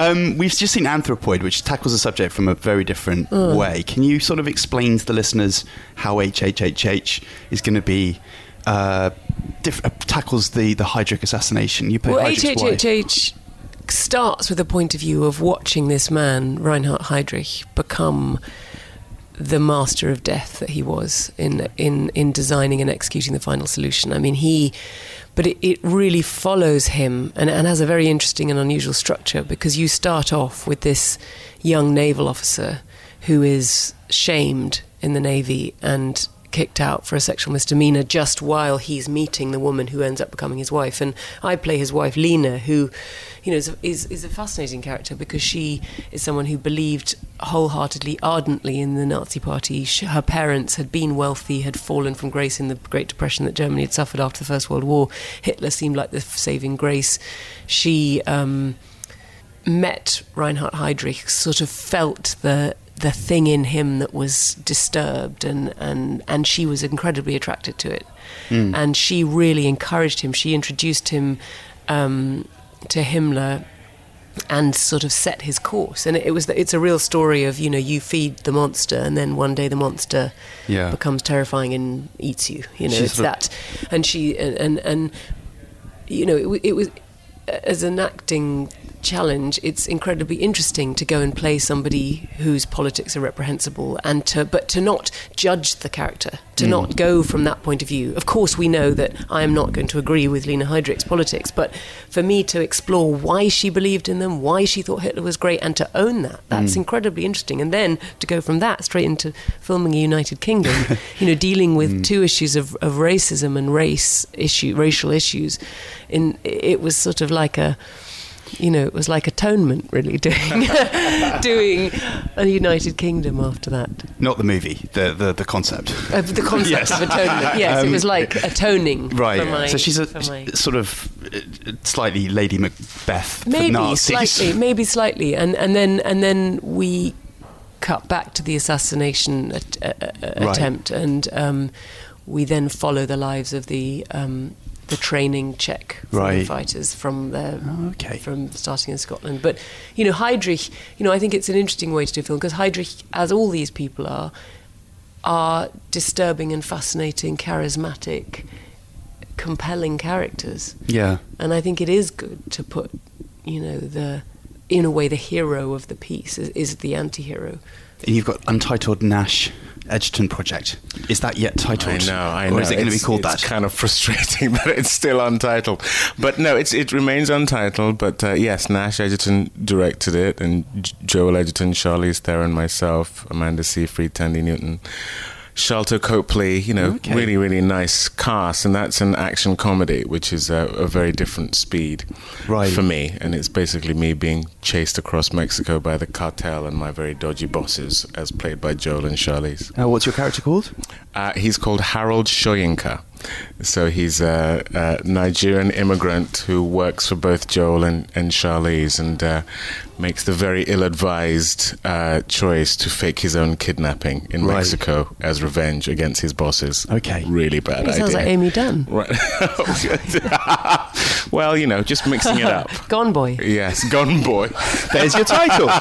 um, we've just seen Anthropoid, which tackles the subject from a very different way. Can you sort of explain to the listeners how HHHH is going to be uh, diff- uh, tackles the the Heydrich assassination? You play Well. HHHH starts with a point of view of watching this man, Reinhard Heydrich, become the master of death that he was in in in designing and executing the final solution. I mean, he, but it, it really follows him and, and has a very interesting and unusual structure because you start off with this young naval officer who is shamed in the navy and kicked out for a sexual misdemeanor just while he's meeting the woman who ends up becoming his wife. And I play his wife, Lena, who, you know, is is, is a fascinating character because she is someone who believed wholeheartedly, ardently in the Nazi Party. Sh her parents had been wealthy, had fallen from grace in the Great Depression that Germany had suffered after the First World War. Hitler seemed like the saving grace. She. Um, met Reinhard Heydrich, sort of felt the the thing in him that was disturbed, and and and she was incredibly attracted to it, and she really encouraged him. She introduced him um, to Himmler. And sort of set his course, and it, it was it's a real story of you know you feed the monster, and then one day the monster Yeah. becomes terrifying and eats you. You know She's it's that, and she and and, and you know, it, it was as an acting challenge. It's incredibly interesting to go and play somebody whose politics are reprehensible, and to but to not judge the character, to mm. not go from that point of view. Of course, we know that I am not going to agree with Lena Heydrich's politics, but for me to explore why she believed in them, why she thought Hitler was great, and to own that, that's mm. incredibly interesting. And then to go from that straight into filming a United Kingdom, (laughs) you know, dealing with mm. two issues of, of racism and race issue, racial issues, in it was sort of like a you know, it was like atonement, really (laughs) doing doing a United Kingdom after that. Not the movie, the the, the concept. Uh, the concept Yes. of atonement, yes, it Um, was like atoning. Right. My, so she's a my- sort of uh, slightly Lady Macbeth. for maybe slightly, maybe slightly, and and then and then we cut back to the assassination at, uh, uh, Right. attempt, and um, we then follow the lives of the. Um, the training Czech freedom Right. fighters from their Oh, okay. from starting in Scotland, but you know Heydrich. You know I think it's an interesting way to do a film because Heydrich, as all these people are, are disturbing and fascinating, charismatic, compelling characters Yeah. and I think it is good to put, you know, the in a way the hero of the piece is, is the anti-hero. And you've got Untitled Nash Edgerton Project. Is that yet titled? I know, I know. Or is it going to be It's- called it's that? kind of (laughs) frustrating that it's still untitled. But no, it's it remains untitled. But uh, yes, Nash Edgerton directed it, and J- Joel Edgerton, Charlize Theron, myself, Amanda Seyfried, Thandie Newton. Sharlto Copley, you know, Okay. really, really nice cast, and that's an action comedy, which is a, a very different speed Right. for me. And it's basically me being chased across Mexico by the cartel and my very dodgy bosses, as played by Joel and Charlize. Uh, what's your character called? Uh, he's called Harold Soyinka. So he's a, a Nigerian immigrant who works for both Joel and, and Charlize and uh, makes the very ill advised uh, choice to fake his own kidnapping in Right. Mexico as revenge against his bosses. Okay. Really bad It idea. sounds like Amy Dunne. Right. (laughs) well, you know, just mixing it up. (laughs) Gone Boy. Yes, Gone Boy. There's your title. (laughs)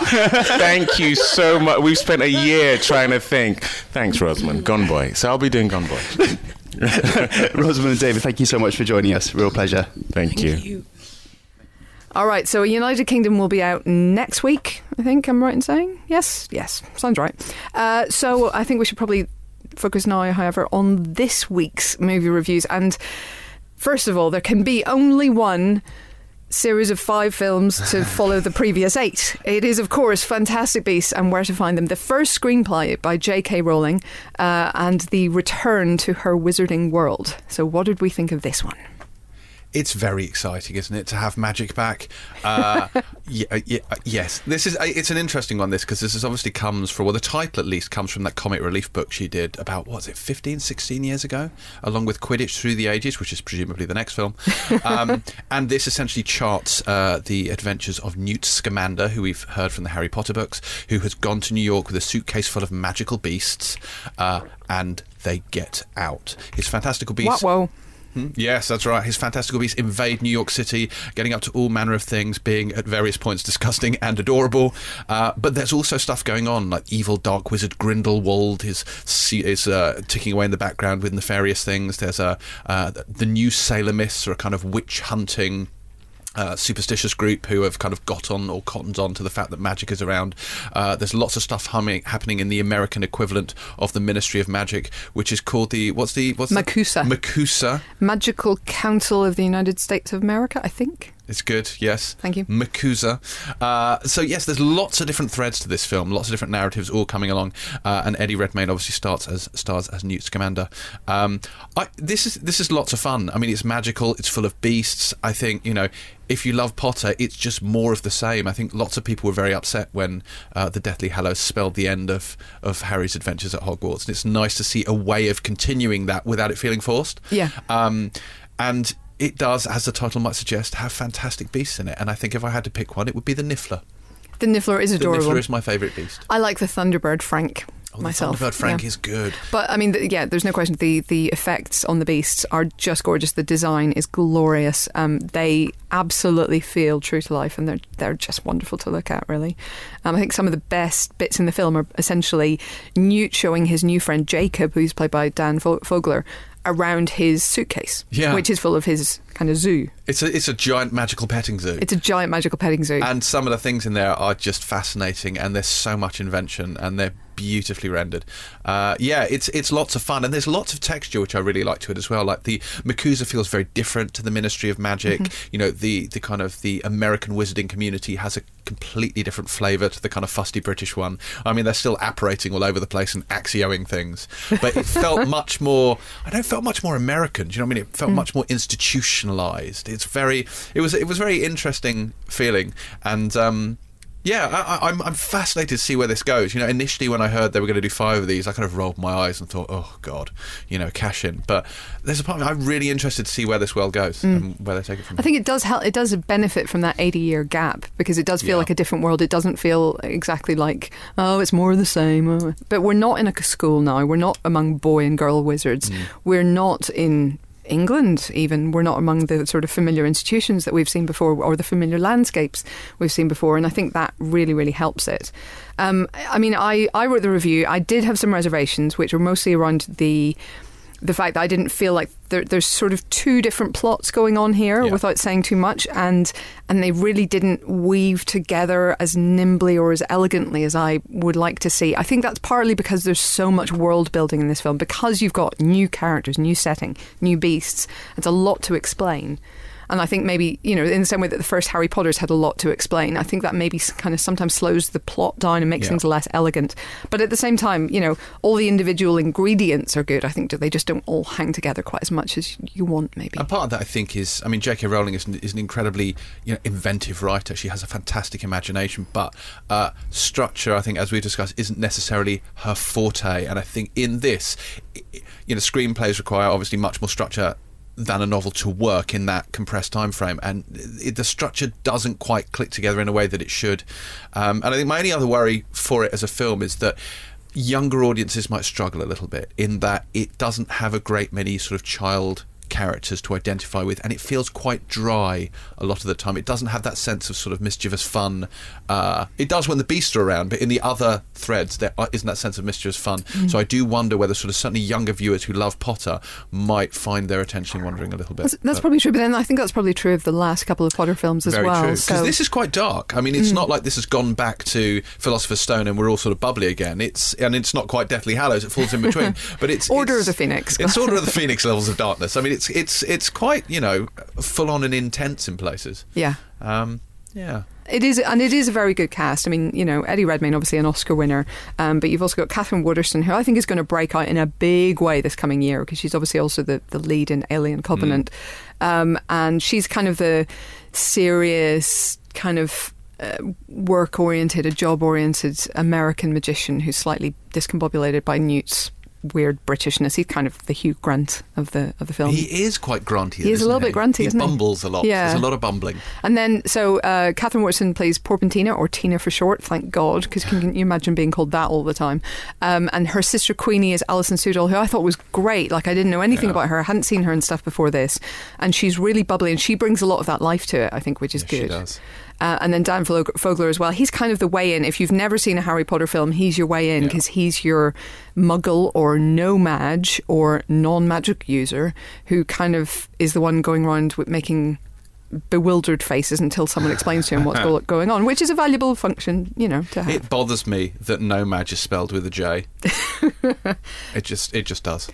Thank you so much. We've spent a year trying to think. Thanks, Rosamund. Gone Boy. So I'll be doing Gone Boy. (laughs) Rosamund and David, thank you so much for joining us. Real pleasure. Thank you. You- All right, so United Kingdom will be out next week, I think I'm right in saying. Yes, yes, sounds right. Uh, so I think we should probably focus now, however, on this week's movie reviews. And first of all, there can be only one series of five films to (laughs) follow the previous eight. It is, of course, Fantastic Beasts and Where to Find Them, the first screenplay by J.K. Rowling, uh, and the return to her wizarding world. So, what did we think of this one? It's very exciting, isn't it, to have magic back? Uh, (laughs) yeah, yeah, yes, this is. It's an interesting one. This because this is obviously comes from, well, the title at least comes from that comic relief book she did about what was it, 15, 16 years ago, along with Quidditch Through the Ages, which is presumably the next film. (laughs) Um, and this essentially charts uh, the adventures of Newt Scamander, who we've heard from the Harry Potter books, who has gone to New York with a suitcase full of magical beasts, uh, and they get out. His fantastical beasts. What? Whoa. Hmm? Yes, that's right. His fantastical beasts invade New York City, getting up to all manner of things, being at various points disgusting and adorable. Uh, but there's also stuff going on, like evil dark wizard Grindelwald is is uh, ticking away in the background with nefarious things. There's a uh, the new Salem myths are a kind of witch hunting uh, superstitious group who have kind of got on or cottoned on to the fact that magic is around. Uh, there's lots of stuff humming, happening in the American equivalent of the Ministry of Magic, which is called the what's the what's MACUSA. The, MACUSA. Magical Council of the United States of America, I think. It's good, yes. Thank you. MACUSA. Uh, so, yes, there's lots of different threads to this film, lots of different narratives all coming along. Uh, and Eddie Redmayne obviously starts as stars as Newt Scamander. Um, I, this is this is lots of fun. I mean, it's magical. It's full of beasts. I think you know, if you love Potter, it's just more of the same. I think lots of people were very upset when uh, the Deathly Hallows spelled the end of of Harry's adventures at Hogwarts, and it's nice to see a way of continuing that without it feeling forced. Yeah. Um, and it does, as the title might suggest, have fantastic beasts in it. And I think if I had to pick one, it would be the Niffler. The Niffler is adorable. The. Niffler is my favourite beast. I like the Thunderbird Frank Oh, myself. Thunderbird Frank yeah. is good. But I mean, the, yeah, there's no question. The the effects on the beasts are just gorgeous. The design is glorious. Um, they absolutely feel true to life, and they're they're just wonderful to look at. Really, um, I think some of the best bits in the film are essentially Newt showing his new friend Jacob, who's played by Dan Fo- Fogler, around his suitcase, Yeah. which is full of his kind of zoo. It's a it's a giant magical petting zoo. It's a giant magical petting zoo. and some of the things in there are just fascinating, and there's so much invention, and they're beautifully rendered. Uh, yeah, it's it's lots of fun, and there's lots of texture which I really like to it as well. Like the MACUSA feels very different to the Ministry of Magic. You know, the the kind of the American wizarding community has a completely different flavour to the kind of fusty British one. I mean, they're still apparating all over the place and accioing things, but it felt (laughs) much more. I don't felt much more American. Do you know what I mean? It felt much more institutionalized. It's very. It was. It was very interesting feeling, and. Um, yeah, I, I- I'm, I'm fascinated to see where this goes. You know, initially when I heard they were going to do five of these, I kind of rolled my eyes and thought, oh, God, you know, cash in. But there's a part of me, I'm really interested to see where this world goes and where they take it from. Mm. I think it does help. It does benefit from that 80 year gap because it does feel Yeah. like a different world. It doesn't feel exactly like, oh, it's more of the same. oh. But we're not in a school now. We're not among boy and girl wizards. Mm. We're not in England, even. We're not among the sort of familiar institutions that we've seen before or the familiar landscapes we've seen before. And I think that really, really helps it. Um, I mean, I, I wrote the review. I did have some reservations, which were mostly around the the fact that I didn't feel like there, there's sort of two different plots going on here Yeah. without saying too much, and and they really didn't weave together as nimbly or as elegantly as I would like to see. I think that's partly because there's so much world building in this film because you've got new characters, new setting, new beasts. It's a lot to explain. And I think maybe, you know, in the same way that the first Harry Potter's had a lot to explain, I think that maybe kind of sometimes slows the plot down and makes Yeah. things less elegant. But at the same time, you know, all the individual ingredients are good. I think they just don't all hang together quite as much as you want, maybe. And part of that, I think, is I mean, J.K. Rowling is, an- is an incredibly you know inventive writer. She has a fantastic imagination, but uh, structure, I think, as we discussed, isn't necessarily her forte. And I think in this, you know, screenplays require obviously much more structure than a novel to work in that compressed time frame and it, the structure doesn't quite click together in a way that it should. Um, and i think my only other worry for it as a film is that younger audiences might struggle a little bit in that it doesn't have a great many sort of child characters to identify with and it feels quite dry a lot of the time it doesn't have that sense of sort of mischievous fun uh, it does when the beasts are around but in the other threads there isn't that sense of mischievous fun Mm. so i do wonder whether sort of certainly younger viewers who love potter might find their attention wandering a little bit That's, that's probably true, but then I think that's probably true of the last couple of Potter films as very well. Because So this is quite dark. I mean, it's not like this has gone back to Philosopher's Stone and we're all sort of bubbly again. It's and it's not quite Deathly Hallows. It falls in between. (laughs) But it's Order it's- of the Phoenix. It's Order of the Phoenix levels of darkness. I mean, it's it's it's quite you know full on and intense in places. yeah. Um, yeah. It is, and it is a very good cast. I mean, you know, Eddie Redmayne, obviously an Oscar winner, um, but you've also got Katherine Waterston, who I think is going to break out in a big way this coming year because she's obviously also the, the lead in Alien Covenant, um, and she's kind of the serious kind of. Uh, work oriented, a job oriented American magician who's slightly discombobulated by Newt's weird Britishness. He's kind of the Hugh Grant of the of the film. He is quite grunty. He is a little bit grunty, He he? bumbles a lot. Yeah. There's a lot of bumbling. And then, so uh, Katherine Waterston plays Porpentina, or Tina for short, thank God, because can you imagine being called that all the time? Um, and her sister Queenie is Alison Sudol, who I thought was great. Like, I didn't know anything about her, I hadn't seen her and stuff before this. And she's really bubbly, and she brings a lot of that life to it, I think, which is good. Uh, and then Dan Fogler as well. He's kind of the way in. If you've never seen a Harry Potter film, he's your way in Yeah. because he's your muggle or No-Maj or non magic user who kind of is the one going around with making bewildered faces until someone explains to him what's (laughs) going on, which is a valuable function, you know, to have. It bothers me that No-Maj is spelled with a J. (laughs) it just it just does.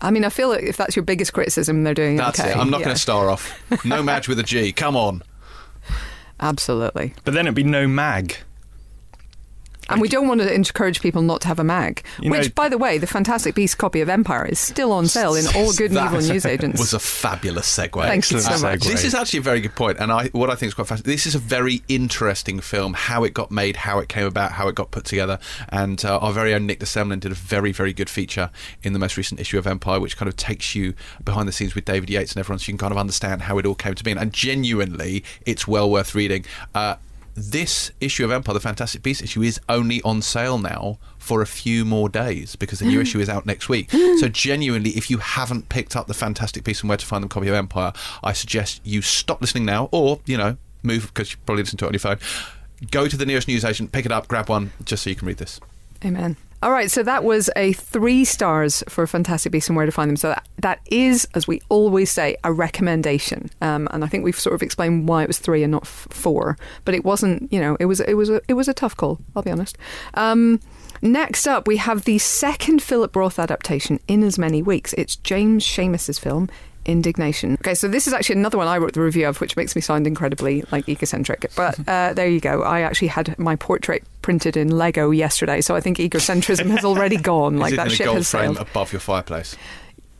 I mean, I feel like if that's your biggest criticism, they're doing That's okay. it. I'm not Yeah, going to star off. (laughs) No match with a G. Come on. Absolutely. But then it'd be no mag. And we don't want to encourage people not to have a mag. You which, know- by the way, the Fantastic Beast copy of Empire is still on sale in all good and (laughs) evil newsagents. was a fabulous segue. Thank you so much. segue. This is actually a very good point, and I what I think is quite fascinating. This is a very interesting film. How it got made, how it came about, how it got put together, and uh, our very own Nick de Semlyen did a very very good feature in the most recent issue of Empire, which kind of takes you behind the scenes with David Yates and everyone, so you can kind of understand how it all came to be. And genuinely, it's well worth reading. Uh, this issue of Empire, the Fantastic Beasts issue, is only on sale now for a few more days because the new (laughs) issue is out next week. (gasps) So, genuinely, if you haven't picked up the Fantastic Beasts and Where to Find Them copy of Empire, I suggest you stop listening now, or you know, move because you probably listen to it on your phone. Go to the nearest newsagent, pick it up, grab one, just so you can read this. Amen. All right, so that was a three stars for Fantastic Beasts and Where to Find Them. So that, that is, as we always say, a recommendation. Um, and I think we've sort of explained why it was three and not f- four. But it wasn't, you know, it was it was a, it was a tough call. I'll be honest. Um, next up, we have the second Philip Roth adaptation in as many weeks. It's James Schamus's film. Indignation. Okay, so this is actually another one I wrote the review of, which makes me sound incredibly like egocentric. But (laughs) uh, there you go. I actually had my portrait printed in Lego yesterday, so I think egocentrism has already (laughs) gone. Like is it that in a ship gold has frame sailed. above your fireplace?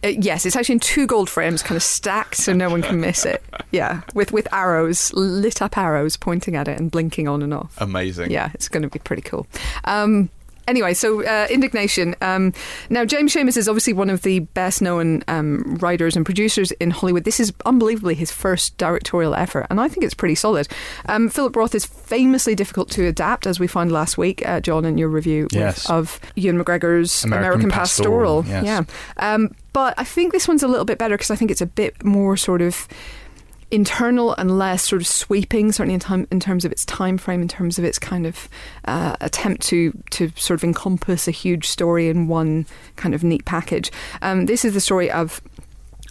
Uh, yes, it's actually in two gold frames, kind of stacked, so no one can miss it. (laughs) Yeah, with with arrows, lit up arrows pointing at it and blinking on and off. Amazing. Yeah, it's going to be pretty cool. Um, anyway, so uh, indignation. Um, now, James Schamus is obviously one of the best known um, writers and producers in Hollywood. This is unbelievably his first directorial effort, and I think it's pretty solid. Um, Philip Roth is famously difficult to adapt, as we found last week, uh, John, in your review with- Yes. of Ewan McGregor's American American, Pastoral, Pastoral. yes. Yeah. Um, but I think this one's a little bit better because I think it's a bit more sort of internal and less sort of sweeping, certainly in time in terms of its time frame, in terms of its kind of uh, attempt to to sort of encompass a huge story in one kind of neat package. Um, this is the story of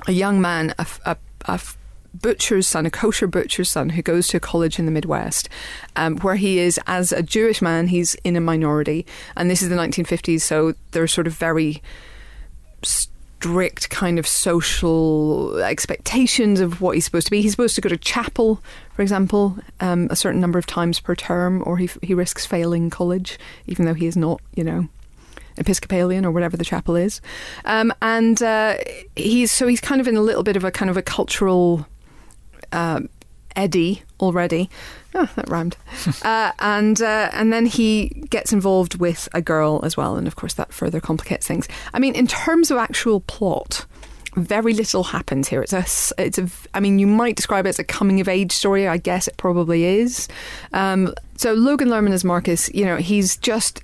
a young man, a, a, a butcher's son, a kosher butcher's son, who goes to a college in the Midwest, um, where he is, as a Jewish man, he's in a minority. And this is the 1950s, so they're sort of very strict kind of social expectations of what he's supposed to be. He's supposed to go to chapel, for example, um, a certain number of times per term, or he, he risks failing college, even though he is not, you know, Episcopalian or whatever the chapel is. Um, and uh, he's so he's kind of in a little bit of a kind of a cultural um, eddy already. Oh, that rhymed. (laughs) uh, and uh, and then he gets involved with a girl as well, and of course that further complicates things. I mean, in terms of actual plot. Very little happens here. It's a, it's a. I mean, you might describe it as a coming of age story. I guess it probably is. Um, so Logan Lerman as Marcus, you know, he's just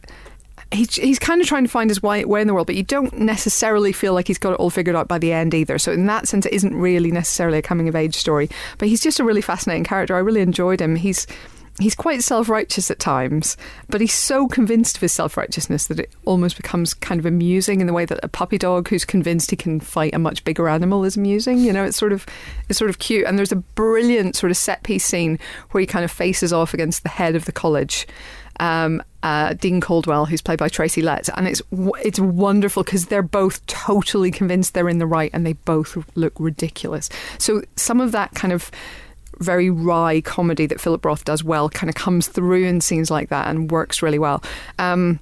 he's he's kind of trying to find his way, way in the world, but you don't necessarily feel like he's got it all figured out by the end either. So in that sense, it isn't really necessarily a coming of age story. But he's just a really fascinating character. I really enjoyed him. He's he's quite self righteous at times, but he's so convinced of his self righteousness that it almost becomes kind of amusing in the way that a puppy dog who's convinced he can fight a much bigger animal is amusing. You know, it's sort of it's sort of cute. And there's a brilliant sort of set piece scene where he kind of faces off against the head of the college um, uh, Dean Caldwell, who's played by Tracy Letts, and it's it's wonderful because they're both totally convinced they're in the right, and they both look ridiculous. So some of that kind of very wry comedy that Philip Roth does well kind of comes through in scenes like that and works really well. Um,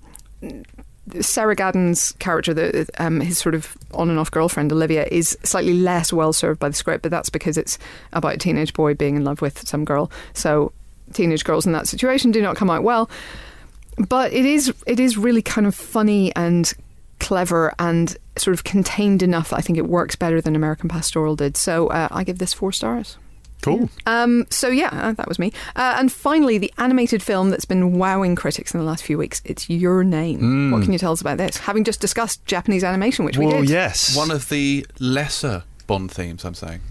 Sarah Gadon's character, the, um, his sort of on and off girlfriend Olivia, is slightly less well served by the script, but that's because it's about a teenage boy being in love with some girl. So teenage girls in that situation do not come out well. But it is it is really kind of funny and clever and sort of contained enough that I think it works better than American Pastoral did. So uh, I give this four stars. Cool. Um, so yeah, uh, that was me. Uh, and finally, the animated film that's been wowing critics in the last few weeks. It's Your Name. What can you tell us about this? Having just discussed Japanese animation, which we did. yes. One of the lesser Bond themes, I'm saying.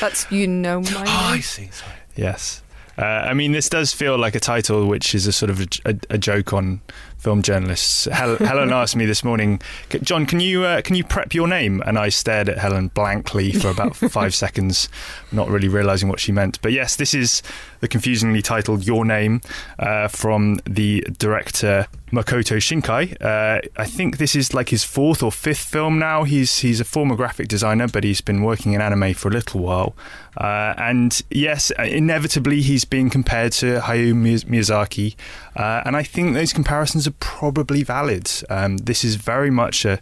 That's you know my (gasps) name. Oh, I see. Sorry. Yes. Uh, I mean, this does feel like a title which is a sort of a, a, a joke on film journalists. Hel- (laughs) Helen asked me this morning, John, can you uh, can you prep your name? And I stared at Helen blankly for about (laughs) five seconds, not really realizing what she meant. But yes, this is the confusingly titled Your Name uh, from the director Makoto Shinkai. Uh, I think this is like his fourth or fifth film now. He's he's a former graphic designer, but he's been working in anime for a little while. Uh, and yes, inevitably he's being compared to Hayao Miya- Miyazaki, uh, and I think those comparisons are probably valid. Um, this is very much a,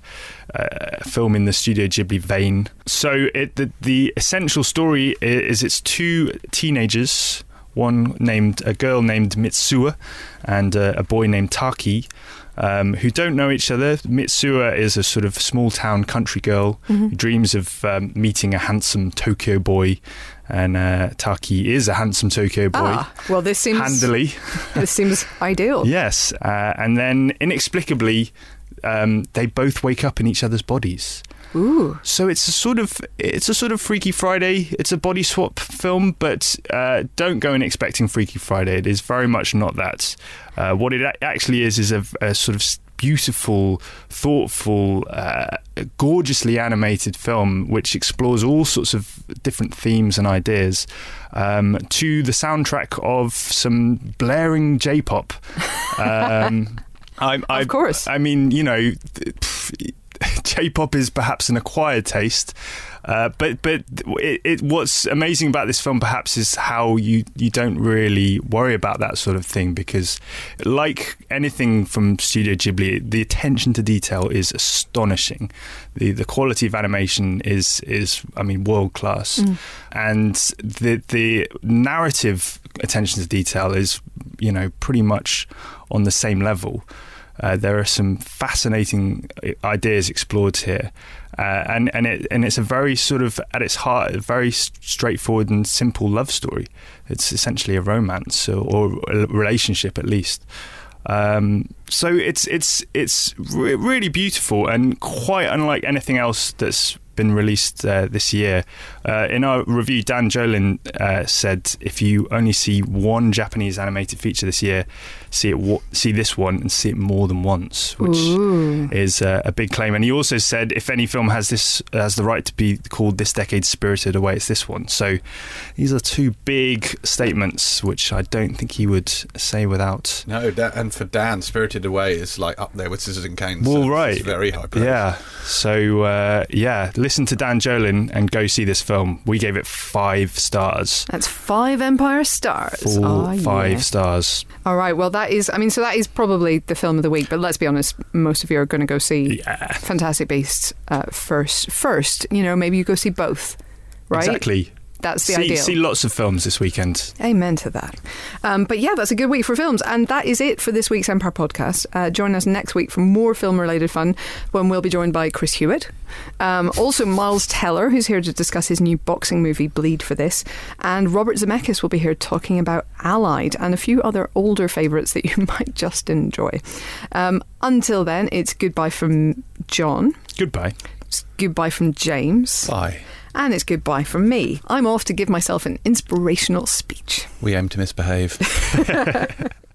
a film in the Studio Ghibli vein. So it, the, the essential story is it's two teenagers one named a girl named Mitsuha and uh, a boy named Taki, um, who don't know each other. Mitsuha is a sort of small town country girl who dreams of um, meeting a handsome Tokyo boy, and uh, Taki is a handsome Tokyo boy. Ah, well, this seems Handily, (laughs) this seems ideal. yes, uh, and then inexplicably, um, they both wake up in each other's bodies. Ooh, So it's a sort of it's a sort of Freaky Friday. It's a body swap film, but uh, don't go in expecting Freaky Friday. It is very much not that. Uh, what it actually is is a, a sort of beautiful, thoughtful, uh, gorgeously animated film which explores all sorts of different themes and ideas um, to the soundtrack of some blaring J-pop. (laughs) Um, I'm, I, Of course. I mean, you know, (laughs) J-pop is perhaps an acquired taste, uh, but but it, it, what's amazing about this film perhaps is how you you don't really worry about that sort of thing because, like anything from Studio Ghibli, the attention to detail is astonishing. the The quality of animation is is I mean world class, and the the narrative attention to detail is you know pretty much on the same level. Uh, there are some fascinating ideas explored here, uh, and and it and it's a very sort of at its heart a very straightforward and simple love story. It's essentially a romance or, or a relationship at least. Um, so it's it's it's re- really beautiful and quite unlike anything else that's been released uh, this year. Uh, in our review, Dan Jolin uh, said if you only see one Japanese animated feature this year, see it wa- see this one and see it more than once, which is uh, a big claim. And he also said if any film has this has the right to be called this decade's Spirited Away, it's this one. So these are two big statements which I don't think he would say without. No, da- and for Dan, Spirited Away is like up there with Scissors and Canes. Well, so right. It's very high praise. Yeah. So uh, yeah, listen to Dan Jolin and go see this film. We gave it five stars. that's five Empire stars. Full Ah, five yeah. stars. All right. Well, that is. I mean, so that is probably the film of the week. But let's be honest, most of you are going to go see Yeah. Fantastic Beasts uh, first. First, you know, maybe you go see both. Right. Exactly. That's the see, ideal. see lots of films this weekend. Amen to that. Um, but yeah, that's a good week for films. And that is it for this week's Empire podcast. Uh, join us next week for more film related fun when we'll be joined by Chris Hewitt. Um, also, Miles Teller, who's here to discuss his new boxing movie, Bleed for This. And Robert Zemeckis will be here talking about Allied and a few other older favourites that (laughs) you might just enjoy. Um, until then, it's goodbye from John, Goodbye. it's goodbye from James, Bye. And it's goodbye from me. I'm off to give myself an inspirational speech. We aim to misbehave. (laughs)